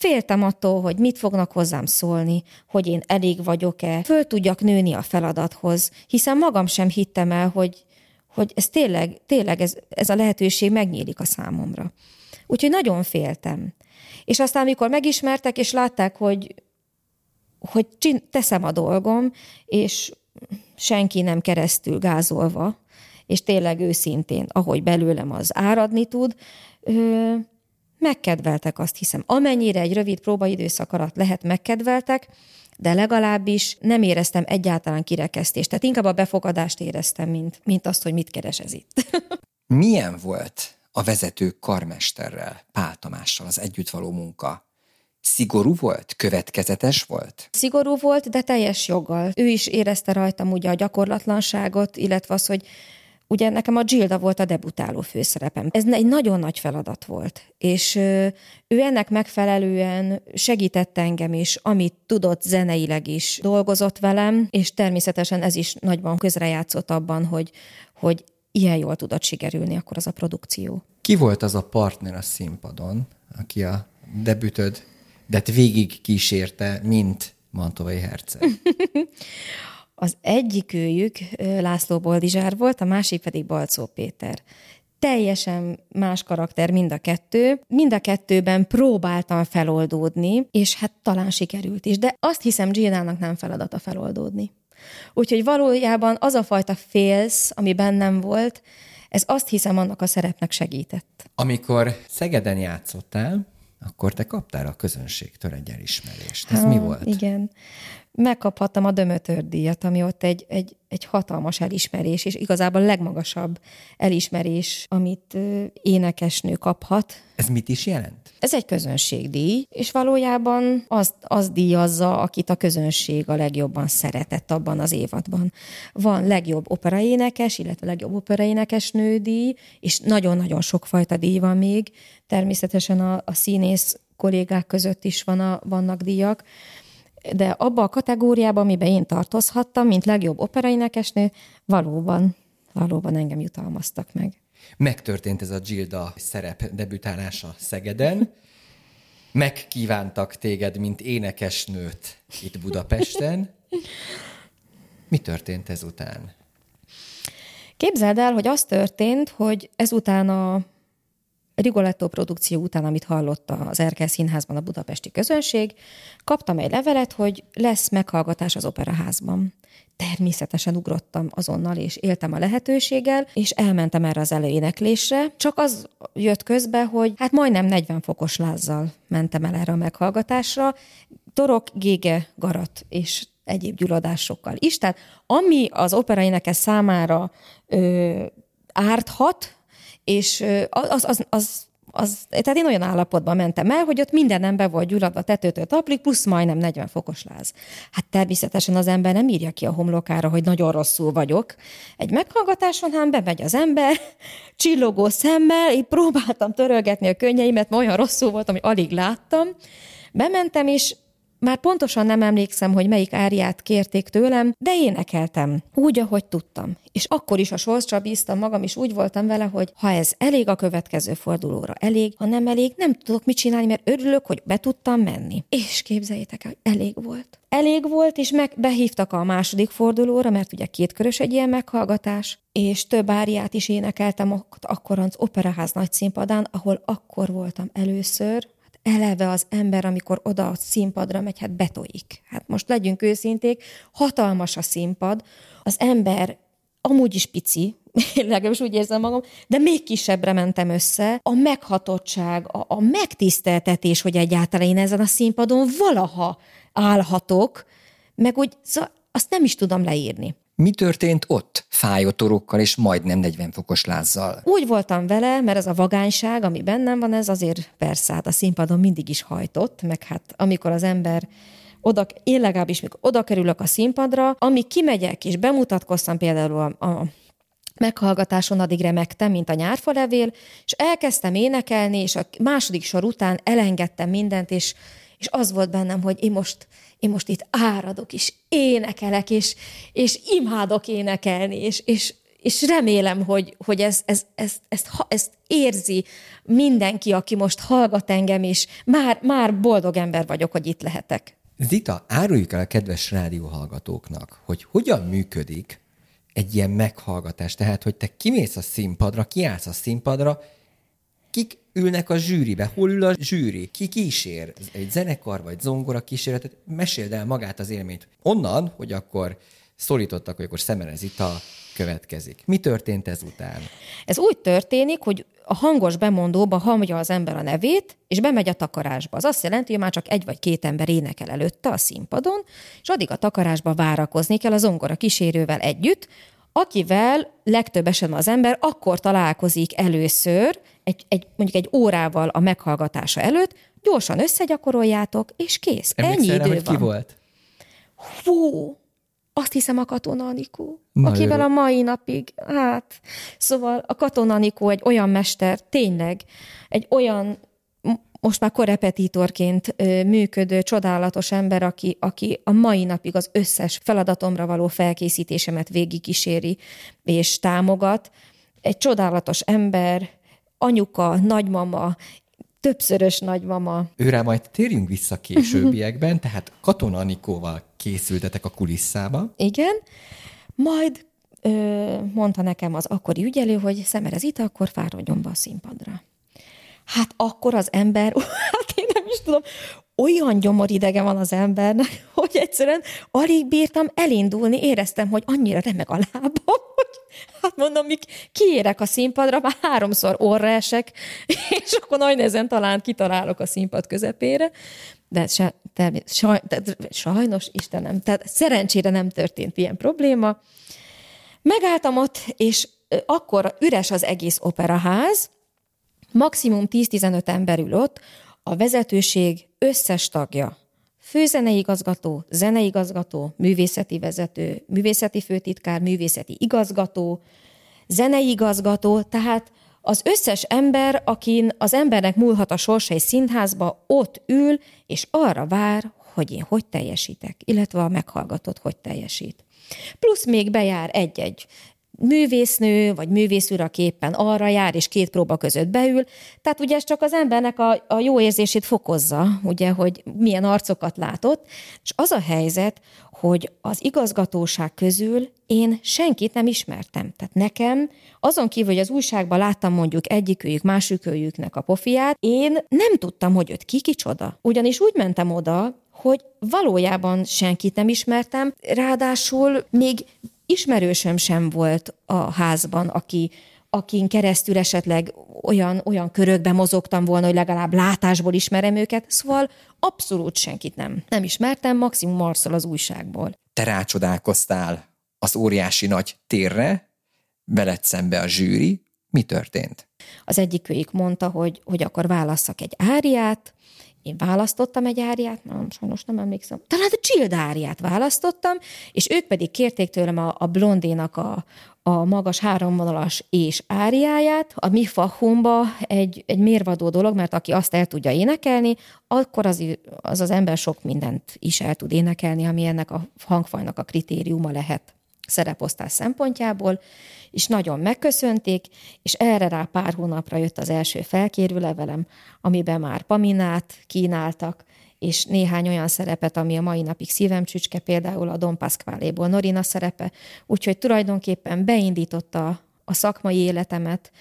Féltem attól, hogy mit fognak hozzám szólni, hogy én elég vagyok-e, föl tudjak nőni a feladathoz, hiszen magam sem hittem el, hogy, hogy ez tényleg, tényleg ez, ez a lehetőség megnyílik a számomra. Úgyhogy nagyon féltem. És aztán, amikor megismertek, és látták, hogy, hogy teszem a dolgom, és senki nem keresztül gázolva, és tényleg őszintén, ahogy belőlem az áradni tud, ö, megkedveltek azt hiszem. Amennyire egy rövid próbaidőszak alatt lehet megkedveltek, de legalábbis nem éreztem egyáltalán kirekesztést. Tehát inkább a befogadást éreztem, mint, mint azt, hogy mit keres ez itt. Milyen volt a vezető karmesterrel, Pál Tamással az együttvaló munka? Szigorú volt? Következetes volt? Szigorú volt, de teljes joggal. Ő is érezte rajtam ugye a gyakorlatlanságot, illetve az, hogy Ugye nekem a Gilda volt a debutáló főszerepem. Ez egy nagyon nagy feladat volt, és ő ennek megfelelően segített engem is, amit tudott zeneileg is dolgozott velem, és természetesen ez is nagyban közrejátszott abban, hogy, hogy ilyen jól tudott sikerülni akkor az a produkció. Ki volt az a partner a színpadon, aki a debütöd, de végig kísérte, mint Mantovai herceg? Az egyik őjük László Boldizsár volt, a másik pedig Balcó Péter. Teljesen más karakter mind a kettő. Mind a kettőben próbáltam feloldódni, és hát talán sikerült is. De azt hiszem, Gildának nem feladata feloldódni. Úgyhogy valójában az a fajta félsz, ami bennem volt, ez azt hiszem annak a szerepnek segített. Amikor Szegeden játszottál, akkor te kaptál a közönségtől egy elismerést. Ez ha, mi volt? Igen megkaphattam a Dömötör ami ott egy, egy, egy hatalmas elismerés, és igazából a legmagasabb elismerés, amit énekesnő kaphat. Ez mit is jelent? Ez egy közönségdíj, és valójában az, az díjazza, akit a közönség a legjobban szeretett abban az évadban. Van legjobb operaénekes, illetve legjobb operaénekes nődíj, és nagyon-nagyon sokfajta díj van még. Természetesen a, a színész kollégák között is van a, vannak díjak, de abba a kategóriába, amiben én tartozhattam, mint legjobb operaénekesnő, valóban, valóban engem jutalmaztak meg. Megtörtént ez a Gilda szerep debütálása Szegeden. Megkívántak téged, mint énekesnőt itt Budapesten. Mi történt ezután? Képzeld el, hogy az történt, hogy ezután a Rigoletto produkció után, amit hallotta az Erkel Színházban a budapesti közönség, kaptam egy levelet, hogy lesz meghallgatás az operaházban. Természetesen ugrottam azonnal, és éltem a lehetőséggel, és elmentem erre az előéneklésre. Csak az jött közbe, hogy hát majdnem 40 fokos lázzal mentem el erre a meghallgatásra. Torok, gége, garat és egyéb gyulladásokkal is. Tehát ami az operaénekes számára ö, árthat, és az, az, az, az, tehát én olyan állapotban mentem el, hogy ott minden ember volt gyulladva tetőtől taplik, plusz majdnem 40 fokos láz. Hát természetesen az ember nem írja ki a homlokára, hogy nagyon rosszul vagyok. Egy meghallgatáson, hanem bemegy az ember, csillogó szemmel, én próbáltam törölgetni a könnyeimet, mert olyan rosszul voltam, hogy alig láttam. Bementem, és már pontosan nem emlékszem, hogy melyik áriát kérték tőlem, de énekeltem, úgy, ahogy tudtam. És akkor is a sorsra bíztam magam, és úgy voltam vele, hogy ha ez elég a következő fordulóra, elég, ha nem elég, nem tudok mit csinálni, mert örülök, hogy be tudtam menni. És képzeljétek el, elég volt. Elég volt, és meg behívtak a második fordulóra, mert ugye kétkörös egy ilyen meghallgatás, és több áriát is énekeltem akkor az Operaház nagy színpadán, ahol akkor voltam először, eleve az ember, amikor oda a színpadra megy, hát betoik. Hát most legyünk őszinték, hatalmas a színpad, az ember amúgy is pici, én legalábbis úgy érzem magam, de még kisebbre mentem össze. A meghatottság, a, a megtiszteltetés, hogy egyáltalán én ezen a színpadon valaha állhatok, meg úgy, szóval azt nem is tudom leírni. Mi történt ott? Fájó torokkal és majdnem 40 fokos lázzal. Úgy voltam vele, mert ez a vagányság, ami bennem van, ez azért persze, hát a színpadon mindig is hajtott, meg hát amikor az ember oda, én legalábbis, mikor oda kerülök a színpadra, ami kimegyek és bemutatkoztam például a, a meghallgatáson addig remektem, mint a nyárfalevél, és elkezdtem énekelni, és a második sor után elengedtem mindent, és, és az volt bennem, hogy én most, én most itt áradok, és énekelek, és, és imádok énekelni, és, és, és remélem, hogy, hogy ez, ez, ez, ezt, ezt érzi mindenki, aki most hallgat engem, és már, már boldog ember vagyok, hogy itt lehetek. Zita, áruljuk el a kedves rádióhallgatóknak, hogy hogyan működik egy ilyen meghallgatás. Tehát, hogy te kimész a színpadra, kiállsz a színpadra, kik ülnek a zsűribe? Hol ül a zsűri? Ki kísér? Egy zenekar vagy zongora kísérletet? Meséld el magát az élményt. Onnan, hogy akkor szólítottak, hogy akkor Szemerez Ita következik. Mi történt ezután? Ez úgy történik, hogy a hangos bemondóba hallja az ember a nevét, és bemegy a takarásba. Az azt jelenti, hogy már csak egy vagy két ember énekel előtte a színpadon, és addig a takarásba várakozni kell az zongora kísérővel együtt, akivel legtöbb esetben az ember akkor találkozik először, egy, egy, mondjuk egy órával a meghallgatása előtt, gyorsan összegyakoroljátok, és kész. Emlékszel Ennyi rá, idő van. ki volt? Hú, azt hiszem a Katona Anikó, Na akivel jó. a mai napig, hát, szóval a Katona Anikó egy olyan mester, tényleg, egy olyan most már korepetitorként működő, csodálatos ember, aki, aki a mai napig az összes feladatomra való felkészítésemet végigkíséri és támogat. Egy csodálatos ember, anyuka, nagymama, többszörös nagymama. Őre majd térjünk vissza későbbiekben, tehát Katona Anikóval készültetek a kulisszába. Igen, majd ö, mondta nekem az akkori ügyelő, hogy szemerez itt, akkor fáradjon be a színpadra. Hát akkor az ember, hát én nem is tudom, olyan gyomoridege van az embernek, hogy egyszerűen alig bírtam elindulni, éreztem, hogy annyira remeg a lábam, hogy hát mondom, míg kiérek a színpadra, már háromszor orra esek, és akkor nagy nehezen talán kitalálok a színpad közepére, de se, te, saj, de, sajnos, Istenem, tehát szerencsére nem történt ilyen probléma. Megálltam ott, és akkor üres az egész operaház, maximum 10-15 ember ül ott, a vezetőség összes tagja, főzeneigazgató, zeneigazgató, művészeti vezető, művészeti főtitkár, művészeti igazgató, zeneigazgató, tehát az összes ember, akin az embernek múlhat a sorsa egy színházba, ott ül, és arra vár, hogy én hogy teljesítek, illetve a meghallgatott hogy teljesít. Plusz még bejár egy-egy művésznő, vagy művészúr, aki éppen arra jár, és két próba között beül. Tehát ugye ez csak az embernek a, a jó érzését fokozza, ugye, hogy milyen arcokat látott. És az a helyzet, hogy az igazgatóság közül én senkit nem ismertem. Tehát nekem, azon kívül, hogy az újságban láttam mondjuk egyikőjük, másikőjüknek a pofiát, én nem tudtam, hogy őt ki. Ugyanis úgy mentem oda, hogy valójában senkit nem ismertem, ráadásul még ismerősöm sem volt a házban, aki, akin keresztül esetleg olyan, olyan körökben mozogtam volna, hogy legalább látásból ismerem őket, szóval abszolút senkit nem. Nem ismertem, maximum Marszol az újságból. Te rácsodálkoztál az óriási nagy térre, veled szembe a zsűri, mi történt? Az egyikőjük mondta, hogy, hogy akkor válasszak egy áriát, én választottam egy áriát, nem, sajnos nem emlékszem, talán a Jill áriát választottam, és ők pedig kérték tőlem a, a blondénak a, a magas háromvonalas és áriáját, a mi fahumba egy, egy mérvadó dolog, mert aki azt el tudja énekelni, akkor az, az az ember sok mindent is el tud énekelni, ami ennek a hangfajnak a kritériuma lehet szereposztás szempontjából, és nagyon megköszönték, és erre rá pár hónapra jött az első felkérő levelem, amiben már Paminát kínáltak, és néhány olyan szerepet, ami a mai napig szívem csücske, például a Don Pasqualéból Norina szerepe, úgyhogy tulajdonképpen beindította a szakmai életemet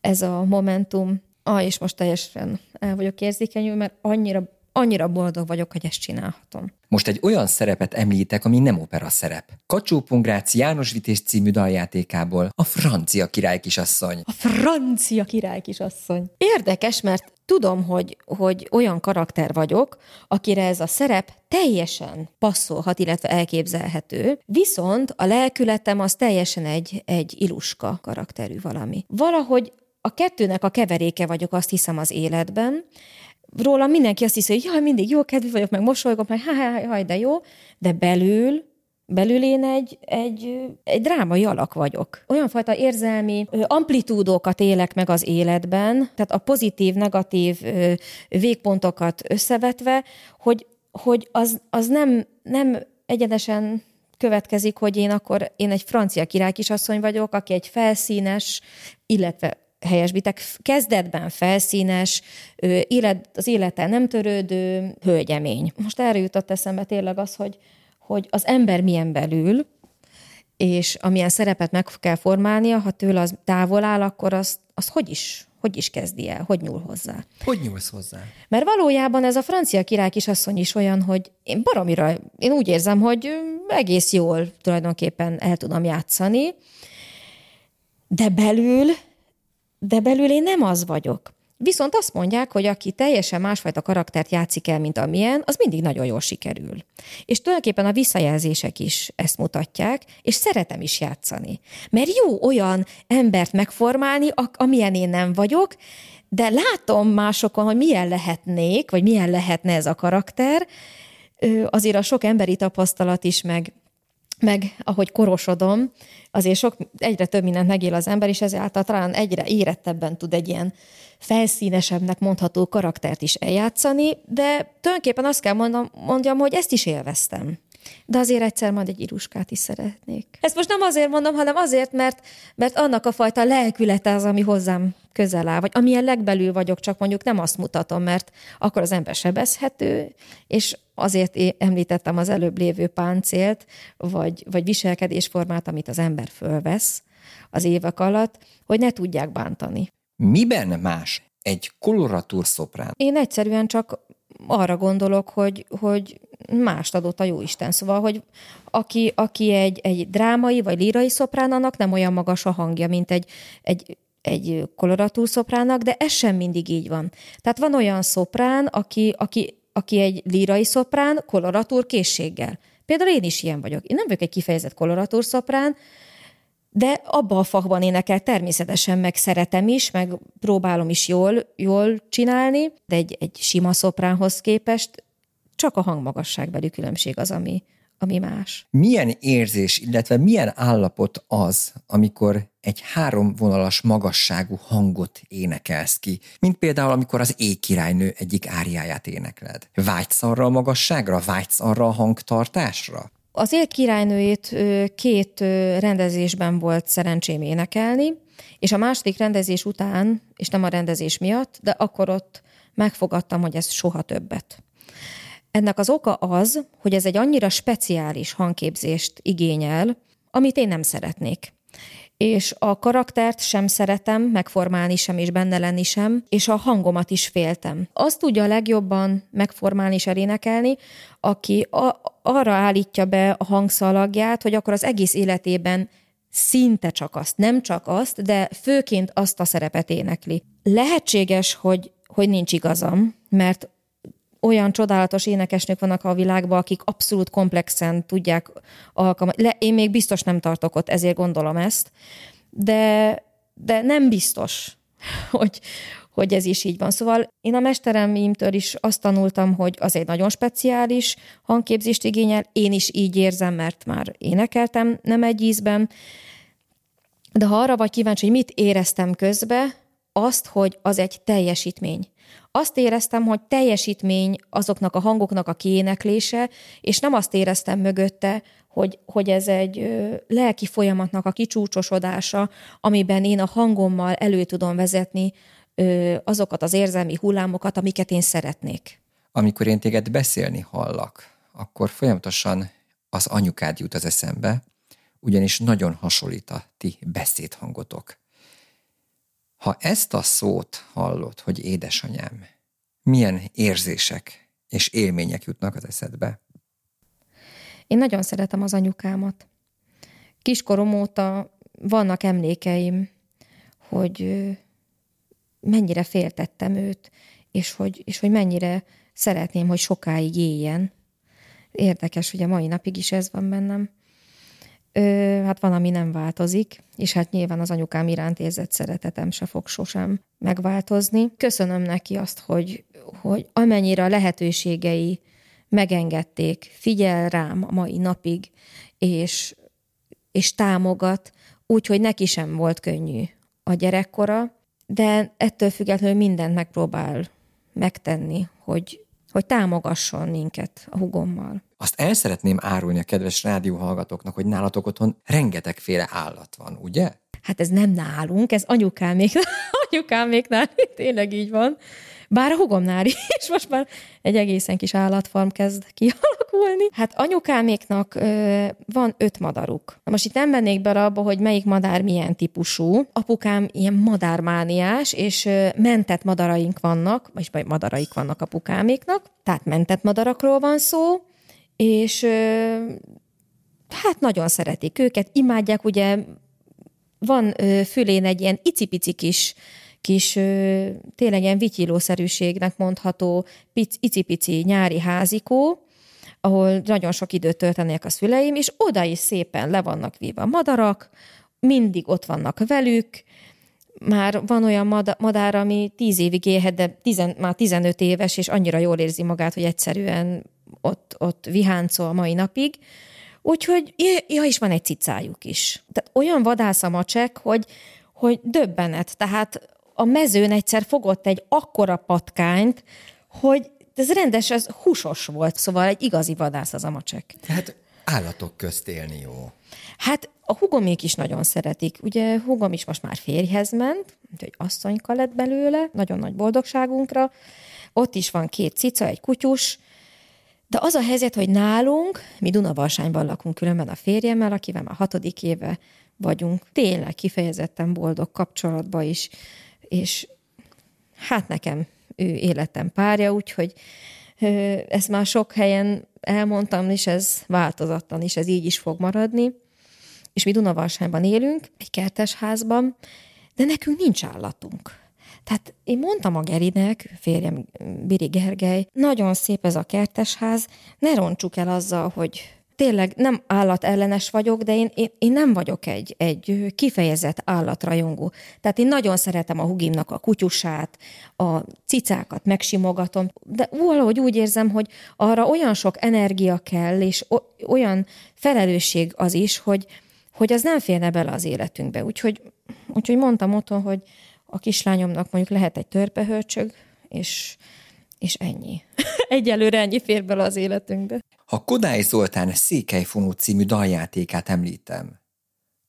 ez a momentum, ah, és most teljesen el vagyok érzékenyül, mert annyira annyira boldog vagyok, hogy ezt csinálhatom. Most egy olyan szerepet említek, ami nem opera szerep. Kacsó Pongrác János Vités című daljátékából a francia király kisasszony. A francia király kisasszony. Érdekes, mert tudom, hogy, hogy olyan karakter vagyok, akire ez a szerep teljesen passzolhat, illetve elképzelhető, viszont a lelkületem az teljesen egy, egy iluska karakterű valami. Valahogy a kettőnek a keveréke vagyok, azt hiszem az életben, róla mindenki azt hiszi, hogy jaj, mindig jó kedvű vagyok, meg mosolygok, meg ha, ha, ha, de jó, de belül belül én egy, egy, egy drámai alak vagyok. Olyan fajta érzelmi amplitúdókat élek meg az életben, tehát a pozitív, negatív végpontokat összevetve, hogy, hogy az, az nem, nem egyenesen következik, hogy én akkor én egy francia király kisasszony vagyok, aki egy felszínes, illetve helyesbitek, kezdetben felszínes, élet, az élete nem törődő hölgyemény. Most erre jutott eszembe tényleg az, hogy, hogy az ember milyen belül, és amilyen szerepet meg kell formálnia, ha tőle az távol áll, akkor az, az hogy is hogy is kezdi el, hogy nyúl hozzá. Hogy nyúlsz hozzá? Mert valójában ez a francia király kisasszony is olyan, hogy én baromira, én úgy érzem, hogy egész jól tulajdonképpen el tudom játszani, de belül de belül én nem az vagyok. Viszont azt mondják, hogy aki teljesen másfajta karaktert játszik el, mint amilyen, az mindig nagyon jól sikerül. És tulajdonképpen a visszajelzések is ezt mutatják, és szeretem is játszani. Mert jó olyan embert megformálni, amilyen én nem vagyok, de látom másokon, hogy milyen lehetnék, vagy milyen lehetne ez a karakter, azért a sok emberi tapasztalat is, meg meg ahogy korosodom, azért sok, egyre több mindent megél az ember, és ezáltal talán egyre érettebben tud egy ilyen felszínesebbnek mondható karaktert is eljátszani, de tulajdonképpen azt kell mondom, mondjam, hogy ezt is élveztem. De azért egyszer majd egy iruskát is szeretnék. Ezt most nem azért mondom, hanem azért, mert, mert annak a fajta lelkülete az, ami hozzám közel áll, vagy amilyen legbelül vagyok, csak mondjuk nem azt mutatom, mert akkor az ember sebezhető, és azért említettem az előbb lévő páncélt, vagy, vagy viselkedésformát, amit az ember fölvesz az évek alatt, hogy ne tudják bántani. Miben más egy koloratúr szoprán? Én egyszerűen csak arra gondolok, hogy, hogy mást adott a jóisten. Szóval, hogy aki, aki egy, egy drámai vagy lírai szoprán, annak nem olyan magas a hangja, mint egy, egy egy koloratúr szoprának, de ez sem mindig így van. Tehát van olyan szoprán, aki, aki, aki egy lírai szoprán koloratúr készséggel. Például én is ilyen vagyok. Én nem vagyok egy kifejezett koloratúr szoprán, de abban a fakban énekel természetesen meg szeretem is, meg próbálom is jól, jól csinálni, de egy, egy sima szopránhoz képest csak a hangmagasságbeli különbség az, ami, ami más. Milyen érzés, illetve milyen állapot az, amikor egy három vonalas magasságú hangot énekelsz ki, mint például amikor az éjkirálynő egyik áriáját énekled. Vágysz arra a magasságra, vágysz arra a hangtartásra? Az él királynőjét két rendezésben volt szerencsém énekelni, és a második rendezés után, és nem a rendezés miatt, de akkor ott megfogadtam, hogy ez soha többet. Ennek az oka az, hogy ez egy annyira speciális hangképzést igényel, amit én nem szeretnék. És a karaktert sem szeretem, megformálni sem és benne lenni sem, és a hangomat is féltem. Azt tudja a legjobban megformálni és elénekelni, aki a, arra állítja be a hangszalagját, hogy akkor az egész életében szinte csak azt, nem csak azt, de főként azt a szerepet énekli. Lehetséges, hogy, hogy nincs igazam, mert olyan csodálatos énekesnők vannak a világban, akik abszolút komplexen tudják alkalmazni. Én még biztos nem tartok ott, ezért gondolom ezt, de, de nem biztos, hogy, hogy ez is így van. Szóval én a mesteremimtől is azt tanultam, hogy az egy nagyon speciális hangképzést igényel, én is így érzem, mert már énekeltem nem egy ízben, de ha arra vagy kíváncsi, hogy mit éreztem közbe, azt, hogy az egy teljesítmény. Azt éreztem, hogy teljesítmény azoknak a hangoknak a kiéneklése, és nem azt éreztem mögötte, hogy, hogy ez egy lelki folyamatnak a kicsúcsosodása, amiben én a hangommal elő tudom vezetni azokat az érzelmi hullámokat, amiket én szeretnék. Amikor én téged beszélni hallak, akkor folyamatosan az anyukád jut az eszembe, ugyanis nagyon hasonlít a ti beszédhangotok. Ha ezt a szót hallod, hogy édesanyám, milyen érzések és élmények jutnak az eszedbe? Én nagyon szeretem az anyukámat. Kiskorom óta vannak emlékeim, hogy mennyire féltettem őt, és hogy, és hogy mennyire szeretném, hogy sokáig éljen. Érdekes, hogy a mai napig is ez van bennem. Ö, hát van, ami nem változik, és hát nyilván az anyukám iránt érzett szeretetem se fog sosem megváltozni. Köszönöm neki azt, hogy, hogy amennyire a lehetőségei megengedték, figyel rám a mai napig, és, és támogat, úgyhogy neki sem volt könnyű a gyerekkora, de ettől függetlenül mindent megpróbál megtenni, hogy, hogy támogasson minket a hugommal. Azt el szeretném árulni a kedves rádióhallgatóknak, hogy nálatok otthon rengetegféle állat van, ugye? Hát ez nem nálunk, ez anyukámék, anyukáméknál tényleg így van. Bár a hugomnál is, most már egy egészen kis állatfarm kezd kialakulni. Hát anyukáméknak ö, van öt madaruk. Na most itt nem mennék bele abba, hogy melyik madár milyen típusú. Apukám ilyen madármániás, és ö, mentett madaraink vannak, vagy madaraik vannak apukáméknak, tehát mentett madarakról van szó, és ö, hát nagyon szeretik őket, imádják, ugye van ö, fülén egy ilyen icipici kis kis, tényleg ilyen vityilószerűségnek mondható pic, icipici nyári házikó, ahol nagyon sok időt töltenek a szüleim, és oda is szépen le vannak víva madarak, mindig ott vannak velük, már van olyan madár, ami tíz évig élhet, de tizen, már 15 éves, és annyira jól érzi magát, hogy egyszerűen ott, ott viháncol a mai napig. Úgyhogy, ja, is van egy cicájuk is. Tehát olyan vadász a macsek, hogy, hogy döbbenet. Tehát a mezőn egyszer fogott egy akkora patkányt, hogy ez rendes, ez húsos volt, szóval egy igazi vadász az a macsek. Tehát állatok közt élni jó. Hát a hugomék is nagyon szeretik. Ugye hugom is most már férjhez ment, úgyhogy asszonyka lett belőle, nagyon nagy boldogságunkra. Ott is van két cica, egy kutyus, de az a helyzet, hogy nálunk, mi Dunavalsányban lakunk különben a férjemmel, akivel már hatodik éve vagyunk, tényleg kifejezetten boldog kapcsolatban is és hát nekem ő életem párja, úgyhogy ezt már sok helyen elmondtam, és ez változatlan, és ez így is fog maradni. És mi Dunavalsányban élünk, egy kertes házban, de nekünk nincs állatunk. Tehát én mondtam a Gerinek, férjem Biri Gergely, nagyon szép ez a kertesház, ne roncsuk el azzal, hogy tényleg nem állatellenes vagyok, de én, én, én nem vagyok egy, egy kifejezett állatrajongó. Tehát én nagyon szeretem a hugimnak a kutyusát, a cicákat megsimogatom, de valahogy úgy érzem, hogy arra olyan sok energia kell, és olyan felelősség az is, hogy, hogy az nem férne bele az életünkbe. Úgyhogy, úgyhogy mondtam otthon, hogy a kislányomnak mondjuk lehet egy törpehölcsög, és, és ennyi. Egyelőre ennyi fér bele az életünkbe. Ha Kodály Zoltán Székelyfonó című daljátékát említem,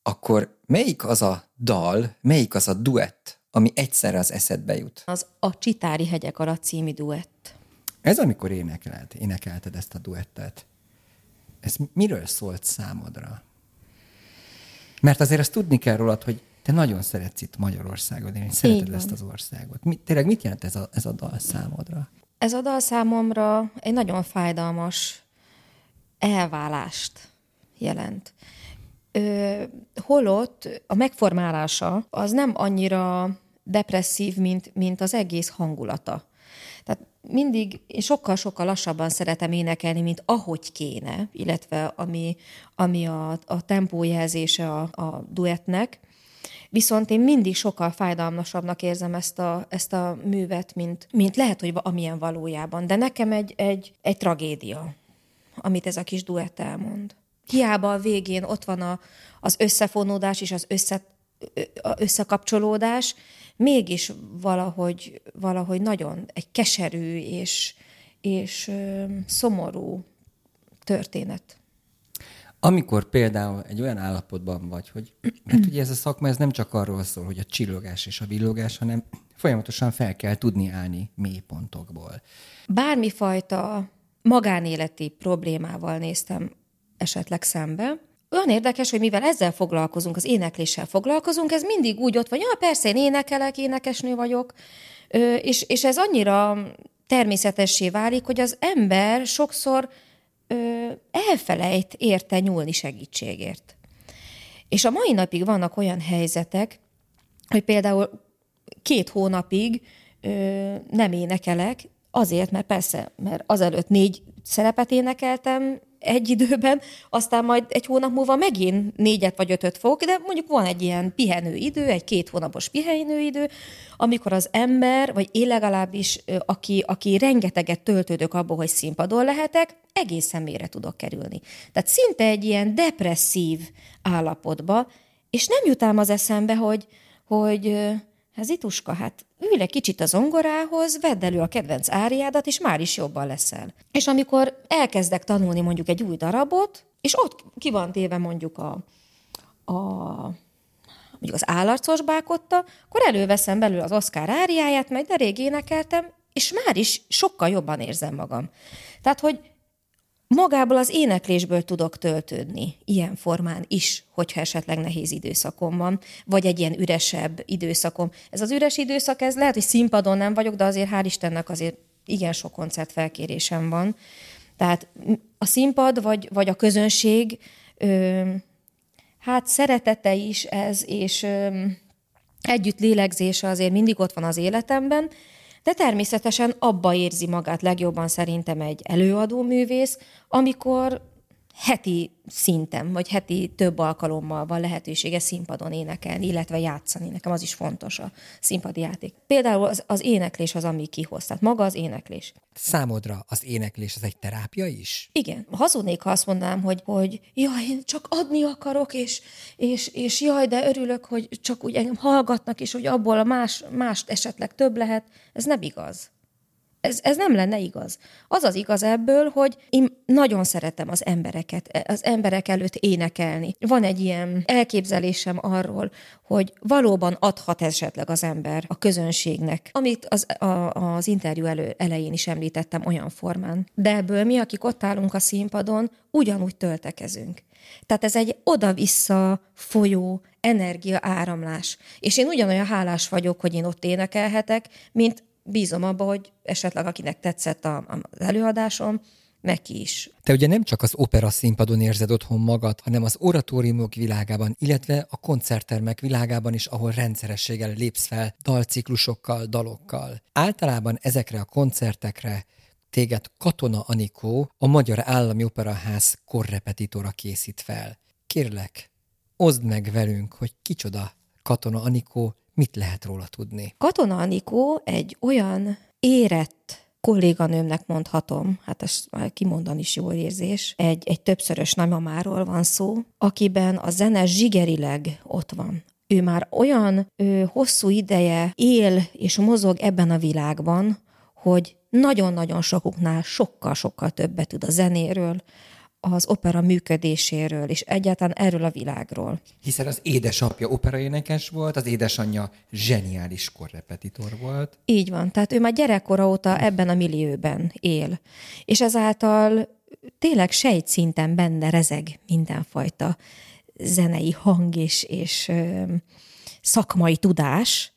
akkor melyik az a dal, melyik az a duett, ami egyszerre az eszedbe jut? Az a Csitári hegyek alatt című duett. Ez amikor énekelt, énekelted ezt a duettet. Ez miről szólt számodra? Mert azért azt tudni kell rólad, hogy te nagyon szeretsz itt Magyarországon én szereted ezt az országot. Mi, tényleg mit jelent ez a, ez a dal számodra? Ez a dal számomra egy nagyon fájdalmas elválást jelent. Ö, holott a megformálása az nem annyira depresszív, mint, mint az egész hangulata. Tehát mindig én sokkal-sokkal lassabban szeretem énekelni, mint ahogy kéne, illetve ami, ami a, a tempójelzése a, a duettnek. Viszont én mindig sokkal fájdalmasabbnak érzem ezt a, ezt a művet, mint, mint lehet, hogy amilyen valójában. De nekem egy, egy, egy tragédia amit ez a kis duett elmond. Hiába a végén ott van a, az összefonódás és az össze, összekapcsolódás, mégis valahogy, valahogy nagyon egy keserű és, és ö, szomorú történet. Amikor például egy olyan állapotban vagy, hogy, mert ugye ez a szakma ez nem csak arról szól, hogy a csillogás és a villogás, hanem folyamatosan fel kell tudni állni mélypontokból. Bármifajta magánéleti problémával néztem esetleg szembe. Olyan érdekes, hogy mivel ezzel foglalkozunk, az énekléssel foglalkozunk, ez mindig úgy ott van, ja, persze, én énekelek, énekesnő vagyok, és, és ez annyira természetessé válik, hogy az ember sokszor ö, elfelejt érte nyúlni segítségért. És a mai napig vannak olyan helyzetek, hogy például két hónapig ö, nem énekelek, azért, mert persze, mert azelőtt négy szerepet énekeltem egy időben, aztán majd egy hónap múlva megint négyet vagy ötöt fogok, de mondjuk van egy ilyen pihenő idő, egy két hónapos pihenő idő, amikor az ember, vagy én legalábbis, aki, aki rengeteget töltődök abból, hogy színpadon lehetek, egészen mélyre tudok kerülni. Tehát szinte egy ilyen depresszív állapotba, és nem jut ám az eszembe, hogy, hogy Hát Zituska, hát ülj egy kicsit az zongorához, vedd elő a kedvenc áriádat, és már is jobban leszel. És amikor elkezdek tanulni mondjuk egy új darabot, és ott ki van téve mondjuk a, a mondjuk az állarcos bákotta, akkor előveszem belül az Oscar áriáját, meg de rég énekeltem, és már is sokkal jobban érzem magam. Tehát, hogy magából az éneklésből tudok töltődni ilyen formán is, hogyha esetleg nehéz időszakom van, vagy egy ilyen üresebb időszakom. Ez az üres időszak, ez lehet, hogy színpadon nem vagyok, de azért hál' Istennek azért igen sok koncert felkérésem van. Tehát a színpad, vagy, vagy a közönség, ö, hát szeretete is ez, és ö, együtt lélegzése azért mindig ott van az életemben, de természetesen abba érzi magát legjobban szerintem egy előadó művész, amikor heti szinten, vagy heti több alkalommal van lehetősége színpadon énekelni, illetve játszani. Nekem az is fontos a színpadi játék. Például az, az éneklés az, ami kihoz. Tehát maga az éneklés. Számodra az éneklés az egy terápia is? Igen. Hazudnék, ha azt mondanám, hogy, hogy jaj, én csak adni akarok, és, és, és jaj, de örülök, hogy csak úgy engem hallgatnak, és hogy abból a más, mást esetleg több lehet. Ez nem igaz. Ez, ez nem lenne igaz. Az az igaz ebből, hogy én nagyon szeretem az embereket, az emberek előtt énekelni. Van egy ilyen elképzelésem arról, hogy valóban adhat esetleg az ember a közönségnek, amit az, a, az interjú elő, elején is említettem olyan formán. De ebből mi, akik ott állunk a színpadon, ugyanúgy töltekezünk. Tehát ez egy oda-vissza folyó energia áramlás. És én ugyanolyan hálás vagyok, hogy én ott énekelhetek, mint bízom abba, hogy esetleg akinek tetszett a, az előadásom, neki is. Te ugye nem csak az opera színpadon érzed otthon magad, hanem az oratóriumok világában, illetve a koncerttermek világában is, ahol rendszerességgel lépsz fel dalciklusokkal, dalokkal. Általában ezekre a koncertekre téged Katona Anikó, a Magyar Állami Operaház korrepetitora készít fel. Kérlek, oszd meg velünk, hogy kicsoda Katona Anikó, Mit lehet róla tudni? Katona Anikó egy olyan érett kolléganőmnek mondhatom, hát ezt kimondani is jó érzés, egy, egy többszörös nagymamáról van szó, akiben a zene zsigerileg ott van. Ő már olyan ő, hosszú ideje él és mozog ebben a világban, hogy nagyon-nagyon sokuknál sokkal-sokkal többet tud a zenéről, az opera működéséről, és egyáltalán erről a világról. Hiszen az édesapja operaénekes volt, az édesanyja zseniális korrepetitor volt. Így van, tehát ő már gyerekkora óta ebben a millióben él. És ezáltal tényleg sejtszinten benne rezeg mindenfajta zenei hang és, és ö, szakmai tudás,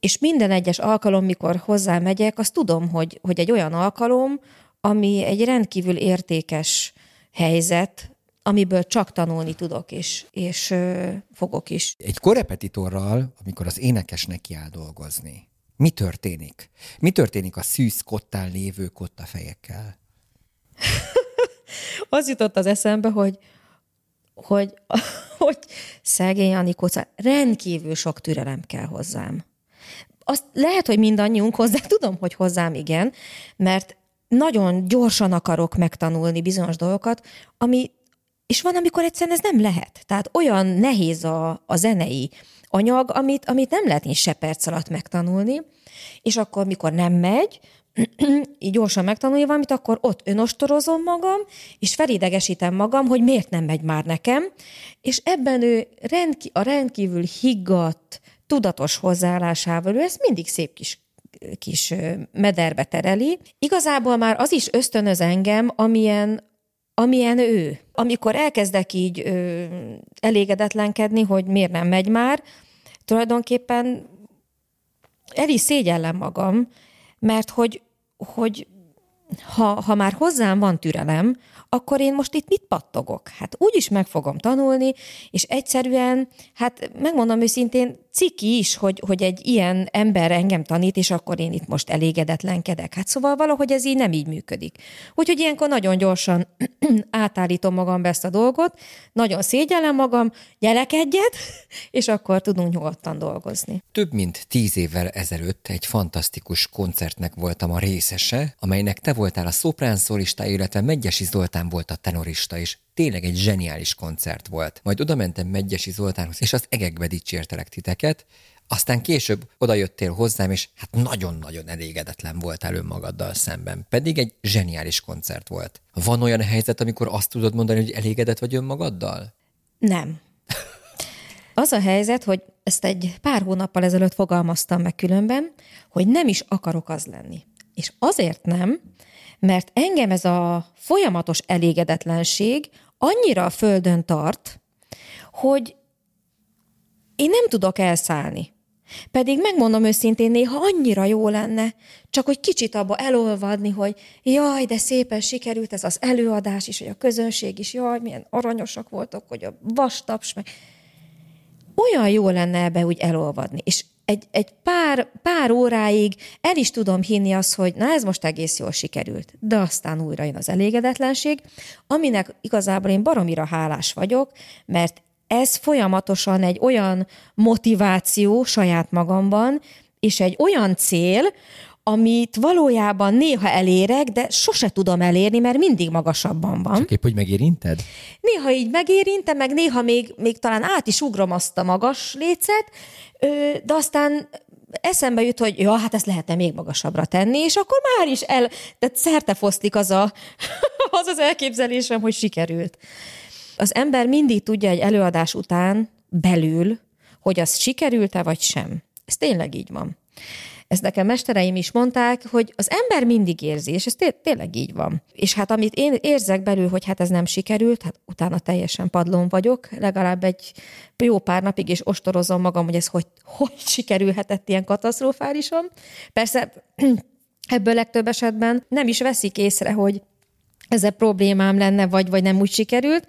és minden egyes alkalom, mikor hozzá megyek, azt tudom, hogy, hogy egy olyan alkalom, ami egy rendkívül értékes helyzet, amiből csak tanulni tudok, és, és ö, fogok is. Egy korepetitorral, amikor az énekes neki áll dolgozni, mi történik? Mi történik a szűz kottán lévő kottafejekkel? az jutott az eszembe, hogy hogy, hogy szegény Anikóca, rendkívül sok türelem kell hozzám. Azt lehet, hogy mindannyiunk hozzá, tudom, hogy hozzám igen, mert nagyon gyorsan akarok megtanulni bizonyos dolgokat, ami, és van, amikor egyszerűen ez nem lehet. Tehát olyan nehéz a, a zenei anyag, amit, amit nem lehet én se perc alatt megtanulni, és akkor, mikor nem megy, így gyorsan megtanulni valamit, akkor ott önostorozom magam, és felidegesítem magam, hogy miért nem megy már nekem, és ebben ő rendki, a rendkívül higgadt, tudatos hozzáállásával, ő ezt mindig szép kis kis mederbe tereli. Igazából már az is ösztönöz engem, amilyen, amilyen ő. Amikor elkezdek így ö, elégedetlenkedni, hogy miért nem megy már, tulajdonképpen el is szégyellem magam, mert hogy hogy ha, ha már hozzám van türelem, akkor én most itt mit pattogok? Hát úgy is meg fogom tanulni, és egyszerűen, hát megmondom őszintén, ciki is, hogy, hogy egy ilyen ember engem tanít, és akkor én itt most elégedetlenkedek. Hát szóval valahogy ez így nem így működik. Úgyhogy ilyenkor nagyon gyorsan átállítom magambe ezt a dolgot, nagyon szégyellem magam, gyerek egyet, és akkor tudunk nyugodtan dolgozni. Több mint tíz évvel ezelőtt egy fantasztikus koncertnek voltam a részese, amelynek te voltál a szoprán szólista, illetve Megyesi Zoltán volt a tenorista, és tényleg egy zseniális koncert volt. Majd oda mentem Megyesi Zoltánhoz, és az egekbe dicsértelek titeket, aztán később odajöttél hozzám, és hát nagyon-nagyon elégedetlen voltál önmagaddal szemben, pedig egy zseniális koncert volt. Van olyan helyzet, amikor azt tudod mondani, hogy elégedett vagy önmagaddal? Nem. Az a helyzet, hogy ezt egy pár hónappal ezelőtt fogalmaztam meg különben, hogy nem is akarok az lenni. És azért nem, mert engem ez a folyamatos elégedetlenség annyira a földön tart, hogy én nem tudok elszállni. Pedig megmondom őszintén, néha annyira jó lenne, csak hogy kicsit abba elolvadni, hogy jaj, de szépen sikerült ez az előadás is, hogy a közönség is, jaj, milyen aranyosak voltak, hogy a vastaps, meg olyan jó lenne ebbe úgy elolvadni. És egy, egy pár, pár óráig el is tudom hinni azt, hogy na ez most egész jól sikerült, de aztán újra jön az elégedetlenség, aminek igazából én baromira hálás vagyok, mert ez folyamatosan egy olyan motiváció saját magamban, és egy olyan cél, amit valójában néha elérek, de sose tudom elérni, mert mindig magasabban van. Csak épp, hogy megérinted? Néha így megérintem, meg néha még, még talán át is ugrom azt a magas lécet, de aztán eszembe jut, hogy ja, hát ezt lehetne még magasabbra tenni, és akkor már is el, tehát szerte foszlik az, a, az az elképzelésem, hogy sikerült. Az ember mindig tudja egy előadás után belül, hogy az sikerült-e vagy sem. Ez tényleg így van. Ezt nekem mestereim is mondták, hogy az ember mindig érzi, és ez té- tényleg így van. És hát amit én érzek belül, hogy hát ez nem sikerült, hát utána teljesen padlón vagyok, legalább egy jó pár napig, és ostorozom magam, hogy ez hogy, hogy sikerülhetett ilyen katasztrofálisan. Persze ebből legtöbb esetben nem is veszik észre, hogy ez a problémám lenne, vagy, vagy nem úgy sikerült,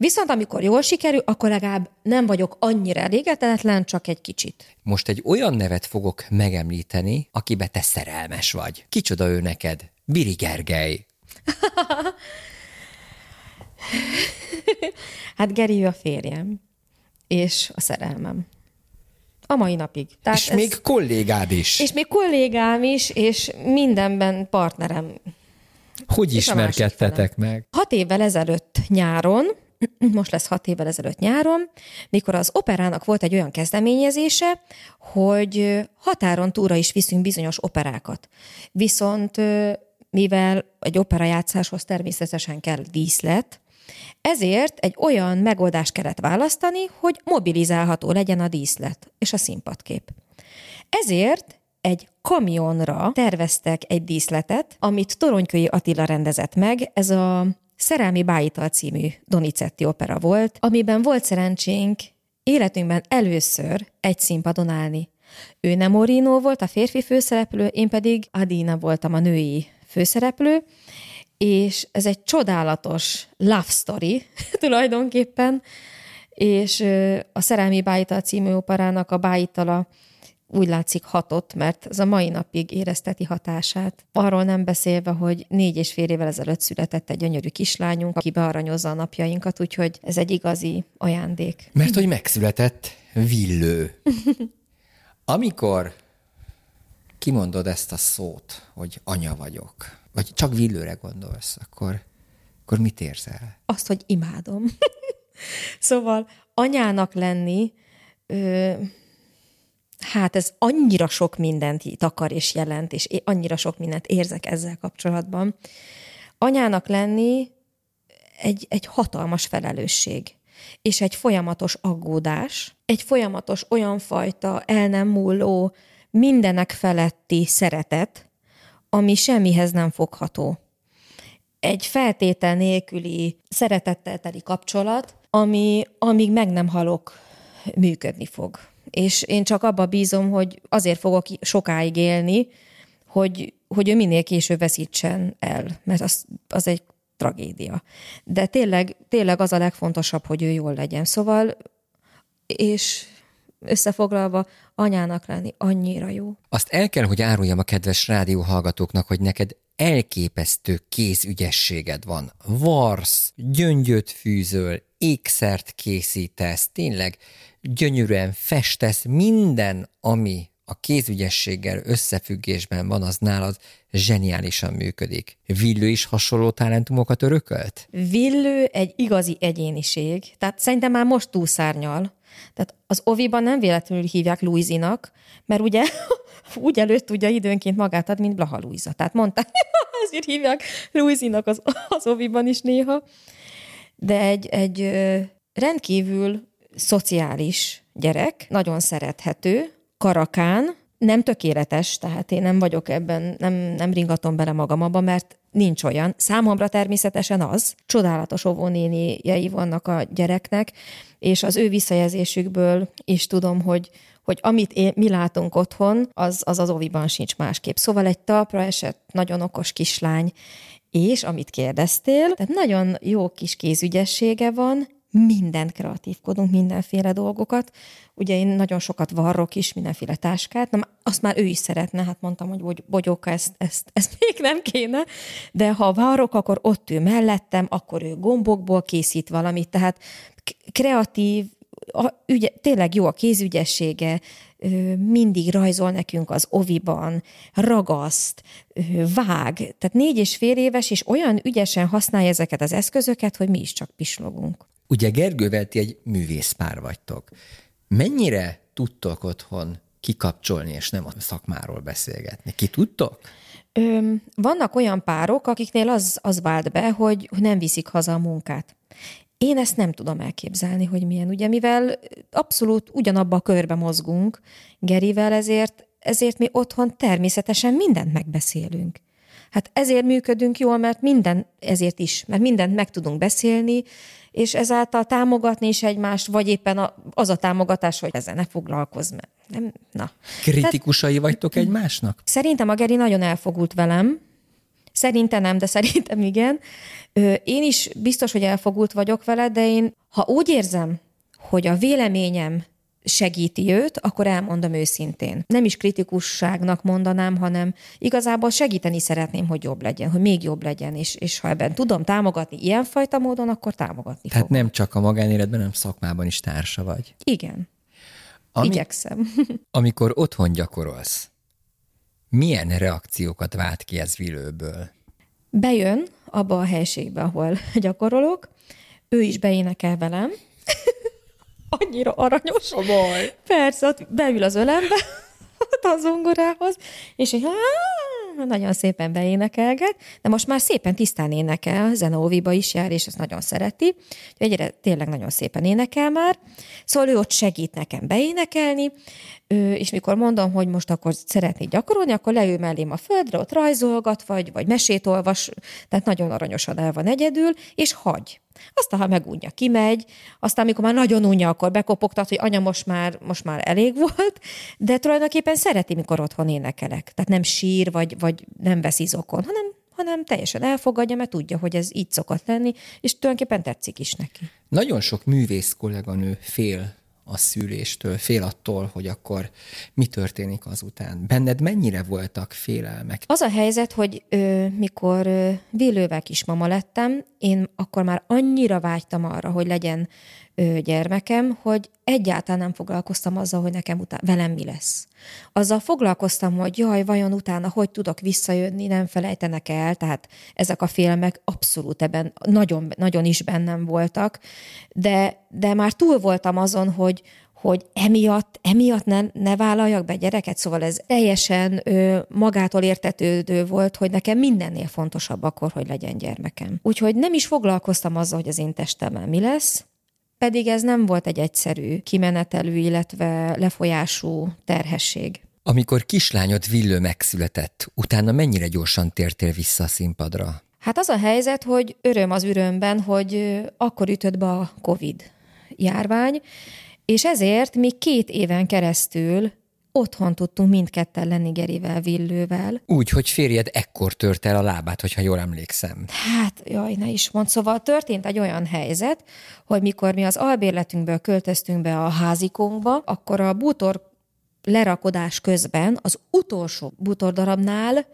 Viszont amikor jól sikerül, akkor legalább nem vagyok annyira elégedetlen, csak egy kicsit. Most egy olyan nevet fogok megemlíteni, akibe te szerelmes vagy. Kicsoda ő neked? Biri Gergely. hát Geri a férjem, és a szerelmem. A mai napig. Tehát és ez... még kollégád is. És még kollégám is, és mindenben partnerem. Hogy ismerkedtetek meg? Hat évvel ezelőtt nyáron most lesz hat évvel ezelőtt nyáron, mikor az operának volt egy olyan kezdeményezése, hogy határon túra is viszünk bizonyos operákat. Viszont mivel egy operajátszáshoz természetesen kell díszlet, ezért egy olyan megoldást kellett választani, hogy mobilizálható legyen a díszlet és a színpadkép. Ezért egy kamionra terveztek egy díszletet, amit Toronykői Attila rendezett meg. Ez a Szerelmi Bájital című Donizetti opera volt, amiben volt szerencsénk életünkben először egy színpadon állni. Ő nem Orino volt a férfi főszereplő, én pedig Adina voltam a női főszereplő, és ez egy csodálatos love story tulajdonképpen, és a Szerelmi Bájital című operának a Bájitala úgy látszik hatott, mert az a mai napig érezteti hatását. Arról nem beszélve, hogy négy és fél évvel ezelőtt született egy gyönyörű kislányunk, aki bearanyozza a napjainkat, úgyhogy ez egy igazi ajándék. Mert hogy megszületett villő. Amikor kimondod ezt a szót, hogy anya vagyok, vagy csak villőre gondolsz, akkor, akkor mit érzel? Azt, hogy imádom. szóval anyának lenni, ö, hát ez annyira sok mindent takar és jelent, és annyira sok mindent érzek ezzel kapcsolatban. Anyának lenni egy, egy hatalmas felelősség, és egy folyamatos aggódás, egy folyamatos olyan fajta el nem múló, mindenek feletti szeretet, ami semmihez nem fogható. Egy feltétel nélküli szeretettel teli kapcsolat, ami amíg meg nem halok, működni fog és én csak abba bízom, hogy azért fogok sokáig élni, hogy, hogy ő minél később veszítsen el, mert az, az egy tragédia. De tényleg, tényleg az a legfontosabb, hogy ő jól legyen. Szóval, és összefoglalva, anyának lenni annyira jó. Azt el kell, hogy áruljam a kedves rádióhallgatóknak, hogy neked elképesztő kézügyességed van. Varsz, gyöngyöt fűzöl, ékszert készítesz, tényleg gyönyörűen festesz, minden, ami a kézügyességgel összefüggésben van, az nálad zseniálisan működik. Villő is hasonló talentumokat örökölt? Villő egy igazi egyéniség, tehát szerintem már most túlszárnyal. Tehát az oviban nem véletlenül hívják Louisinak, mert ugye úgy előtt tudja időnként magát ad, mint Blaha Luisa. Tehát mondták, ezért hívják Louisinak az, az oviban is néha. De egy, egy rendkívül szociális gyerek, nagyon szerethető, karakán, nem tökéletes, tehát én nem vagyok ebben, nem, nem ringatom bele magam abba, mert nincs olyan. Számomra természetesen az. Csodálatos óvónéniei vannak a gyereknek, és az ő visszajelzésükből is tudom, hogy, hogy amit én, mi látunk otthon, az, az az oviban sincs másképp. Szóval egy talpra esett, nagyon okos kislány, és amit kérdeztél, tehát nagyon jó kis kézügyessége van, mindent kreatívkodunk, mindenféle dolgokat. Ugye én nagyon sokat varrok is, mindenféle táskát, Na, azt már ő is szeretne, hát mondtam, hogy bogyóka, ezt, ezt, ezt még nem kéne, de ha varrok, akkor ott ő mellettem, akkor ő gombokból készít valamit, tehát kreatív, a, ügye, tényleg jó a kézügyessége, mindig rajzol nekünk az oviban, ragaszt, vág. Tehát négy és fél éves, és olyan ügyesen használja ezeket az eszközöket, hogy mi is csak pislogunk. Ugye Gergővel ti egy művészpár vagytok. Mennyire tudtok otthon kikapcsolni, és nem a szakmáról beszélgetni? Ki tudtok? Ö, vannak olyan párok, akiknél az, az vált be, hogy nem viszik haza a munkát. Én ezt nem tudom elképzelni, hogy milyen, ugye, mivel abszolút ugyanabba a körbe mozgunk Gerivel, ezért, ezért mi otthon természetesen mindent megbeszélünk. Hát ezért működünk jól, mert minden, ezért is, mert mindent meg tudunk beszélni, és ezáltal támogatni is egymást, vagy éppen az a támogatás, hogy ezzel ne foglalkozz, mert nem, na. Kritikusai Tehát, vagytok egymásnak? Szerintem a Geri nagyon elfogult velem, Szerintem nem, de szerintem igen. Én is biztos, hogy elfogult vagyok vele, de én, ha úgy érzem, hogy a véleményem segíti őt, akkor elmondom őszintén. Nem is kritikusságnak mondanám, hanem igazából segíteni szeretném, hogy jobb legyen, hogy még jobb legyen, és, és ha ebben tudom támogatni ilyenfajta módon, akkor támogatni Tehát fogom. nem csak a magánéletben, hanem szakmában is társa vagy. Igen. Ami, Igyekszem. amikor otthon gyakorolsz, milyen reakciókat vált ki ez Vilőből? Bejön abba a helységbe, ahol gyakorolok, ő is beénekel velem, annyira aranyos. A baj. Persze, ott beül az ölembe, ott a zongorához, és így, nagyon szépen beénekelget, de most már szépen tisztán énekel, Zenóviba is jár, és ezt nagyon szereti, egyre tényleg nagyon szépen énekel már, szóval ő ott segít nekem beénekelni, és mikor mondom, hogy most akkor szeretnék gyakorolni, akkor leül mellém a földre, ott rajzolgat, vagy, vagy mesét olvas, tehát nagyon aranyosan el van egyedül, és hagy. Aztán, ha megunja, kimegy, aztán, amikor már nagyon unja, akkor bekopogtat, hogy anya, most már, most már elég volt, de tulajdonképpen szereti, mikor otthon énekelek. Tehát nem sír, vagy, vagy nem vesz izokon, hanem, hanem teljesen elfogadja, mert tudja, hogy ez így szokott lenni, és tulajdonképpen tetszik is neki. Nagyon sok művész kolléganő fél a szüléstől, fél attól, hogy akkor mi történik azután. Benned mennyire voltak félelmek? Az a helyzet, hogy ö, mikor ö, Vélővel kismama lettem, én akkor már annyira vágytam arra, hogy legyen gyermekem, hogy egyáltalán nem foglalkoztam azzal, hogy nekem utána velem mi lesz. Azzal foglalkoztam, hogy jaj, vajon utána hogy tudok visszajönni, nem felejtenek el, tehát ezek a filmek abszolút ebben nagyon, nagyon is bennem voltak, de, de már túl voltam azon, hogy, hogy emiatt, emiatt ne, ne vállaljak be gyereket, szóval ez teljesen ö, magától értetődő volt, hogy nekem mindennél fontosabb akkor, hogy legyen gyermekem. Úgyhogy nem is foglalkoztam azzal, hogy az én testemmel mi lesz, pedig ez nem volt egy egyszerű kimenetelű, illetve lefolyású terhesség. Amikor kislányod Villő megszületett, utána mennyire gyorsan tértél vissza a színpadra? Hát az a helyzet, hogy öröm az örömben, hogy akkor ütött be a Covid járvány, és ezért még két éven keresztül otthon tudtunk mindketten lenni Gerivel, Villővel. Úgy, hogy férjed ekkor tört el a lábát, hogyha jól emlékszem. Hát, jaj, ne is mond. Szóval történt egy olyan helyzet, hogy mikor mi az albérletünkből költöztünk be a házikónkba, akkor a bútor lerakodás közben az utolsó bútordarabnál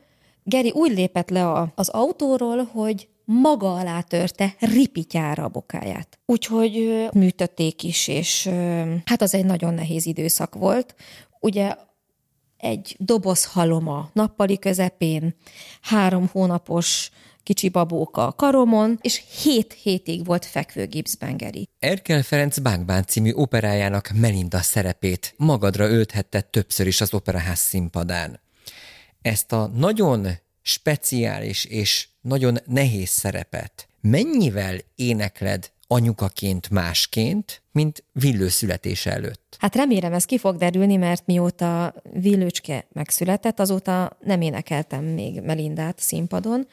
Geri úgy lépett le a, az autóról, hogy maga alá törte ripityára a bokáját. Úgyhogy műtötték is, és hát az egy nagyon nehéz időszak volt. Ugye egy doboz haloma nappali közepén, három hónapos kicsi babóka a karomon, és hét hétig volt fekvő gipszbengeri. Erkel Ferenc Bánkbán című operájának Melinda szerepét magadra ölthette többször is az operaház színpadán. Ezt a nagyon speciális és nagyon nehéz szerepet mennyivel énekled anyukaként másként, mint Villő születése előtt? Hát remélem ez ki fog derülni, mert mióta Villőcske megszületett, azóta nem énekeltem még Melindát színpadon,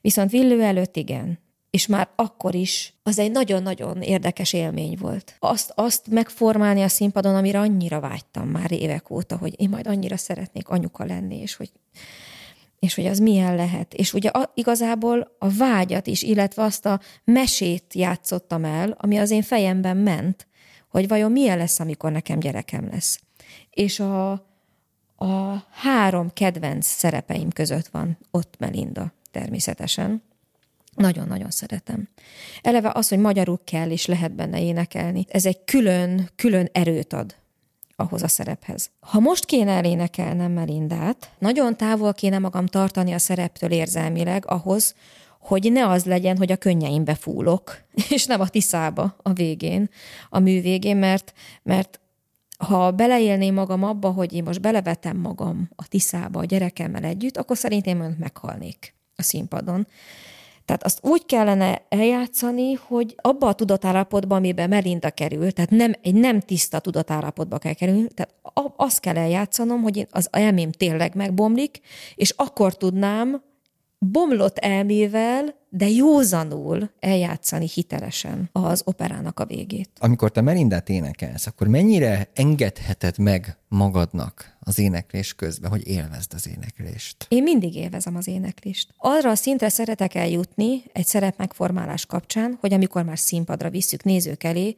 viszont Villő előtt igen. És már akkor is az egy nagyon-nagyon érdekes élmény volt. Azt, azt megformálni a színpadon, amire annyira vágytam már évek óta, hogy én majd annyira szeretnék anyuka lenni, és hogy és hogy az milyen lehet. És ugye a, igazából a vágyat is, illetve azt a mesét játszottam el, ami az én fejemben ment, hogy vajon milyen lesz, amikor nekem gyerekem lesz. És a, a három kedvenc szerepeim között van ott Melinda, természetesen. Nagyon-nagyon szeretem. Eleve az, hogy magyarul kell és lehet benne énekelni, ez egy külön, külön erőt ad ahhoz a szerephez. Ha most kéne elénekelnem Melindát, nagyon távol kéne magam tartani a szereptől érzelmileg ahhoz, hogy ne az legyen, hogy a könnyeimbe fúlok, és nem a tiszába a végén, a mű végén, mert, mert ha beleélném magam abba, hogy én most belevetem magam a tiszába a gyerekemmel együtt, akkor szerintem önt meghalnék a színpadon. Tehát azt úgy kellene eljátszani, hogy abba a tudatállapotba, amiben Melinda kerül, tehát nem, egy nem tiszta tudatállapotba kell kerülni, tehát azt kell eljátszanom, hogy az elmém tényleg megbomlik, és akkor tudnám bomlott elmével, de józanul eljátszani hitelesen az operának a végét. Amikor te Melindát énekelsz, akkor mennyire engedheted meg magadnak az éneklés közben, hogy élvezd az éneklést? Én mindig élvezem az éneklést. Arra a szintre szeretek eljutni egy szerep megformálás kapcsán, hogy amikor már színpadra visszük nézők elé,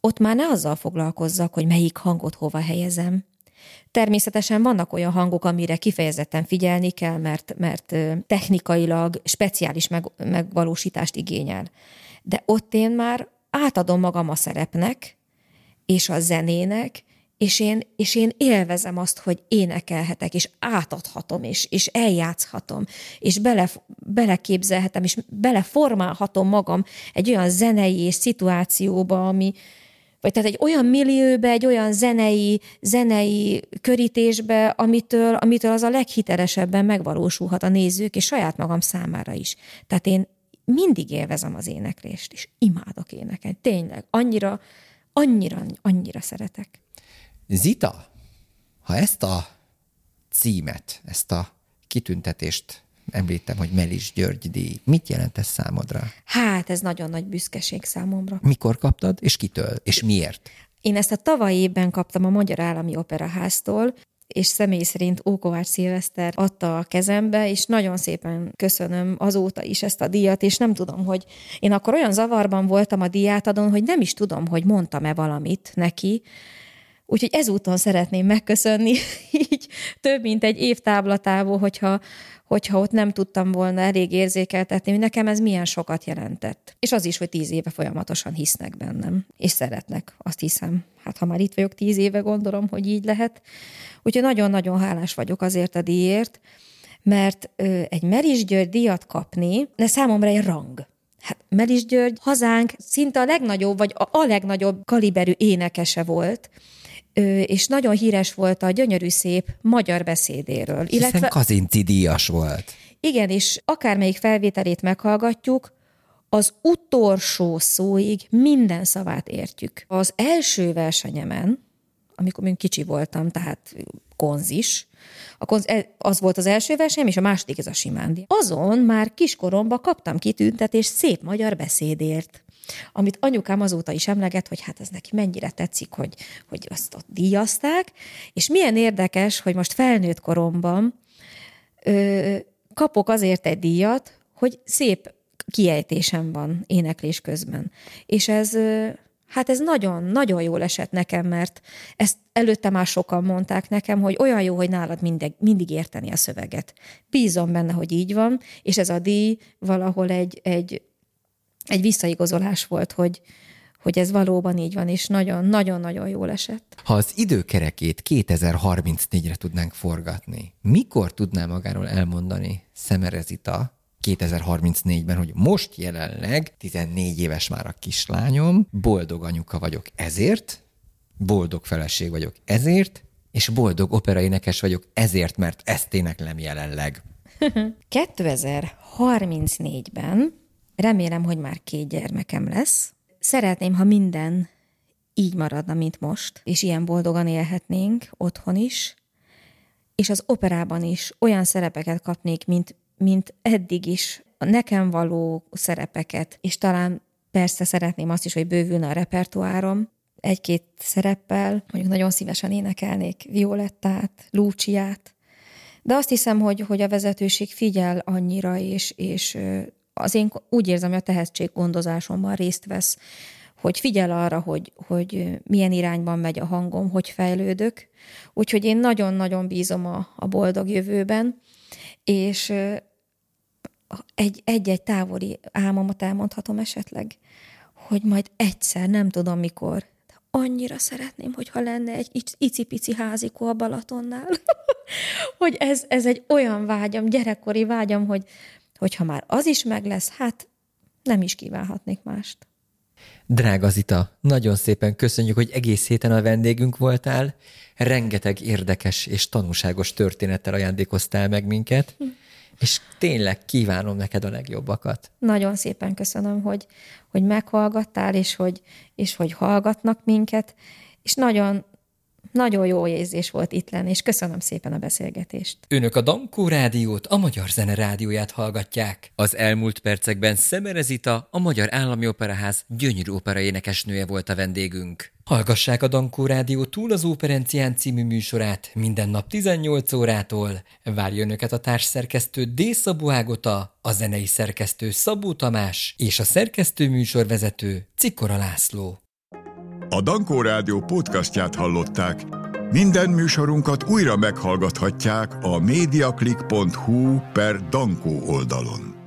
ott már ne azzal foglalkozzak, hogy melyik hangot hova helyezem, Természetesen vannak olyan hangok, amire kifejezetten figyelni kell, mert, mert technikailag speciális meg, megvalósítást igényel. De ott én már átadom magam a szerepnek, és a zenének, és én, és én élvezem azt, hogy énekelhetek, és átadhatom, és, és eljátszhatom, és bele, beleképzelhetem, és beleformálhatom magam egy olyan zenei és szituációba, ami, vagy tehát egy olyan millióbe, egy olyan zenei, zenei körítésbe, amitől, amitől az a leghitelesebben megvalósulhat a nézők, és saját magam számára is. Tehát én mindig élvezem az éneklést, és imádok énekelni. Tényleg, annyira, annyira, annyira szeretek. Zita, ha ezt a címet, ezt a kitüntetést említem, hogy Melis György díj. Mit jelent ez számodra? Hát, ez nagyon nagy büszkeség számomra. Mikor kaptad, és kitől, és miért? Én ezt a tavalyi évben kaptam a Magyar Állami Operaháztól, és személy szerint Ókovács Szilveszter adta a kezembe, és nagyon szépen köszönöm azóta is ezt a díjat, és nem tudom, hogy én akkor olyan zavarban voltam a díjátadon, hogy nem is tudom, hogy mondtam-e valamit neki, Úgyhogy ezúton szeretném megköszönni, így több mint egy év táblatából, hogyha, hogyha ott nem tudtam volna elég érzékeltetni, hogy nekem ez milyen sokat jelentett. És az is, hogy tíz éve folyamatosan hisznek bennem, és szeretnek, azt hiszem. Hát ha már itt vagyok tíz éve, gondolom, hogy így lehet. Úgyhogy nagyon-nagyon hálás vagyok azért a díjért, mert ö, egy Meris György díjat kapni, de számomra egy rang. Hát Meris György hazánk szinte a legnagyobb, vagy a, a legnagyobb kaliberű énekese volt, és nagyon híres volt a gyönyörű szép magyar beszédéről. Hiszen illetve, Kazinci díjas volt. Igen, és akármelyik felvételét meghallgatjuk, az utolsó szóig minden szavát értjük. Az első versenyemen, amikor még kicsi voltam, tehát konzis, a konz, e, az volt az első verseny, és a második ez a simándi. Azon már kiskoromban kaptam kitüntetést szép magyar beszédért. Amit anyukám azóta is emleget, hogy hát ez neki mennyire tetszik, hogy, hogy azt ott díjazták, és milyen érdekes, hogy most felnőtt koromban ö, kapok azért egy díjat, hogy szép kiejtésem van éneklés közben. És ez, hát ez nagyon, nagyon jól esett nekem, mert ezt előtte már sokan mondták nekem, hogy olyan jó, hogy nálad mindig, mindig érteni a szöveget. Bízom benne, hogy így van, és ez a díj valahol egy, egy, egy visszaigazolás volt, hogy, hogy ez valóban így van, és nagyon-nagyon-nagyon jól esett. Ha az időkerekét 2034-re tudnánk forgatni, mikor tudná magáról elmondani Szemerezita, 2034-ben, hogy most jelenleg 14 éves már a kislányom, boldog anyuka vagyok ezért, boldog feleség vagyok ezért, és boldog operaénekes vagyok ezért, mert ezt éneklem jelenleg. 2034-ben remélem, hogy már két gyermekem lesz. Szeretném, ha minden így maradna, mint most, és ilyen boldogan élhetnénk otthon is, és az operában is olyan szerepeket kapnék, mint mint eddig is a nekem való szerepeket, és talán persze szeretném azt is, hogy bővülne a repertoárom, egy-két szereppel, mondjuk nagyon szívesen énekelnék Violettát, Lúcsiát, de azt hiszem, hogy, hogy a vezetőség figyel annyira, és, és az én úgy érzem, hogy a tehetséggondozásomban részt vesz, hogy figyel arra, hogy, hogy milyen irányban megy a hangom, hogy fejlődök. Úgyhogy én nagyon-nagyon bízom a, a boldog jövőben, és egy-egy távoli álmomat elmondhatom esetleg, hogy majd egyszer, nem tudom mikor, de annyira szeretném, hogyha lenne egy icipici házikó a Balatonnál, hogy ez, ez egy olyan vágyam, gyerekkori vágyam, hogy hogyha már az is meg lesz, hát nem is kívánhatnék mást. Drága Zita, nagyon szépen köszönjük, hogy egész héten a vendégünk voltál. Rengeteg érdekes és tanulságos történettel ajándékoztál meg minket. Hm és tényleg kívánom neked a legjobbakat. Nagyon szépen köszönöm, hogy, hogy meghallgattál, és hogy, és hogy hallgatnak minket, és nagyon, nagyon jó érzés volt itt lenni, és köszönöm szépen a beszélgetést. Önök a Dankó Rádiót, a Magyar Zene Rádióját hallgatják. Az elmúlt percekben Szemerezita, a Magyar Állami Operaház gyönyörű opera énekesnője volt a vendégünk. Hallgassák a Dankó Rádió túl az Óperencián című műsorát minden nap 18 órától. Várja önöket a társszerkesztő D. Szabó Ágota, a zenei szerkesztő Szabó Tamás és a szerkesztő műsorvezető Cikora László. A Dankó Rádió podcastját hallották. Minden műsorunkat újra meghallgathatják a mediaclick.hu per Dankó oldalon.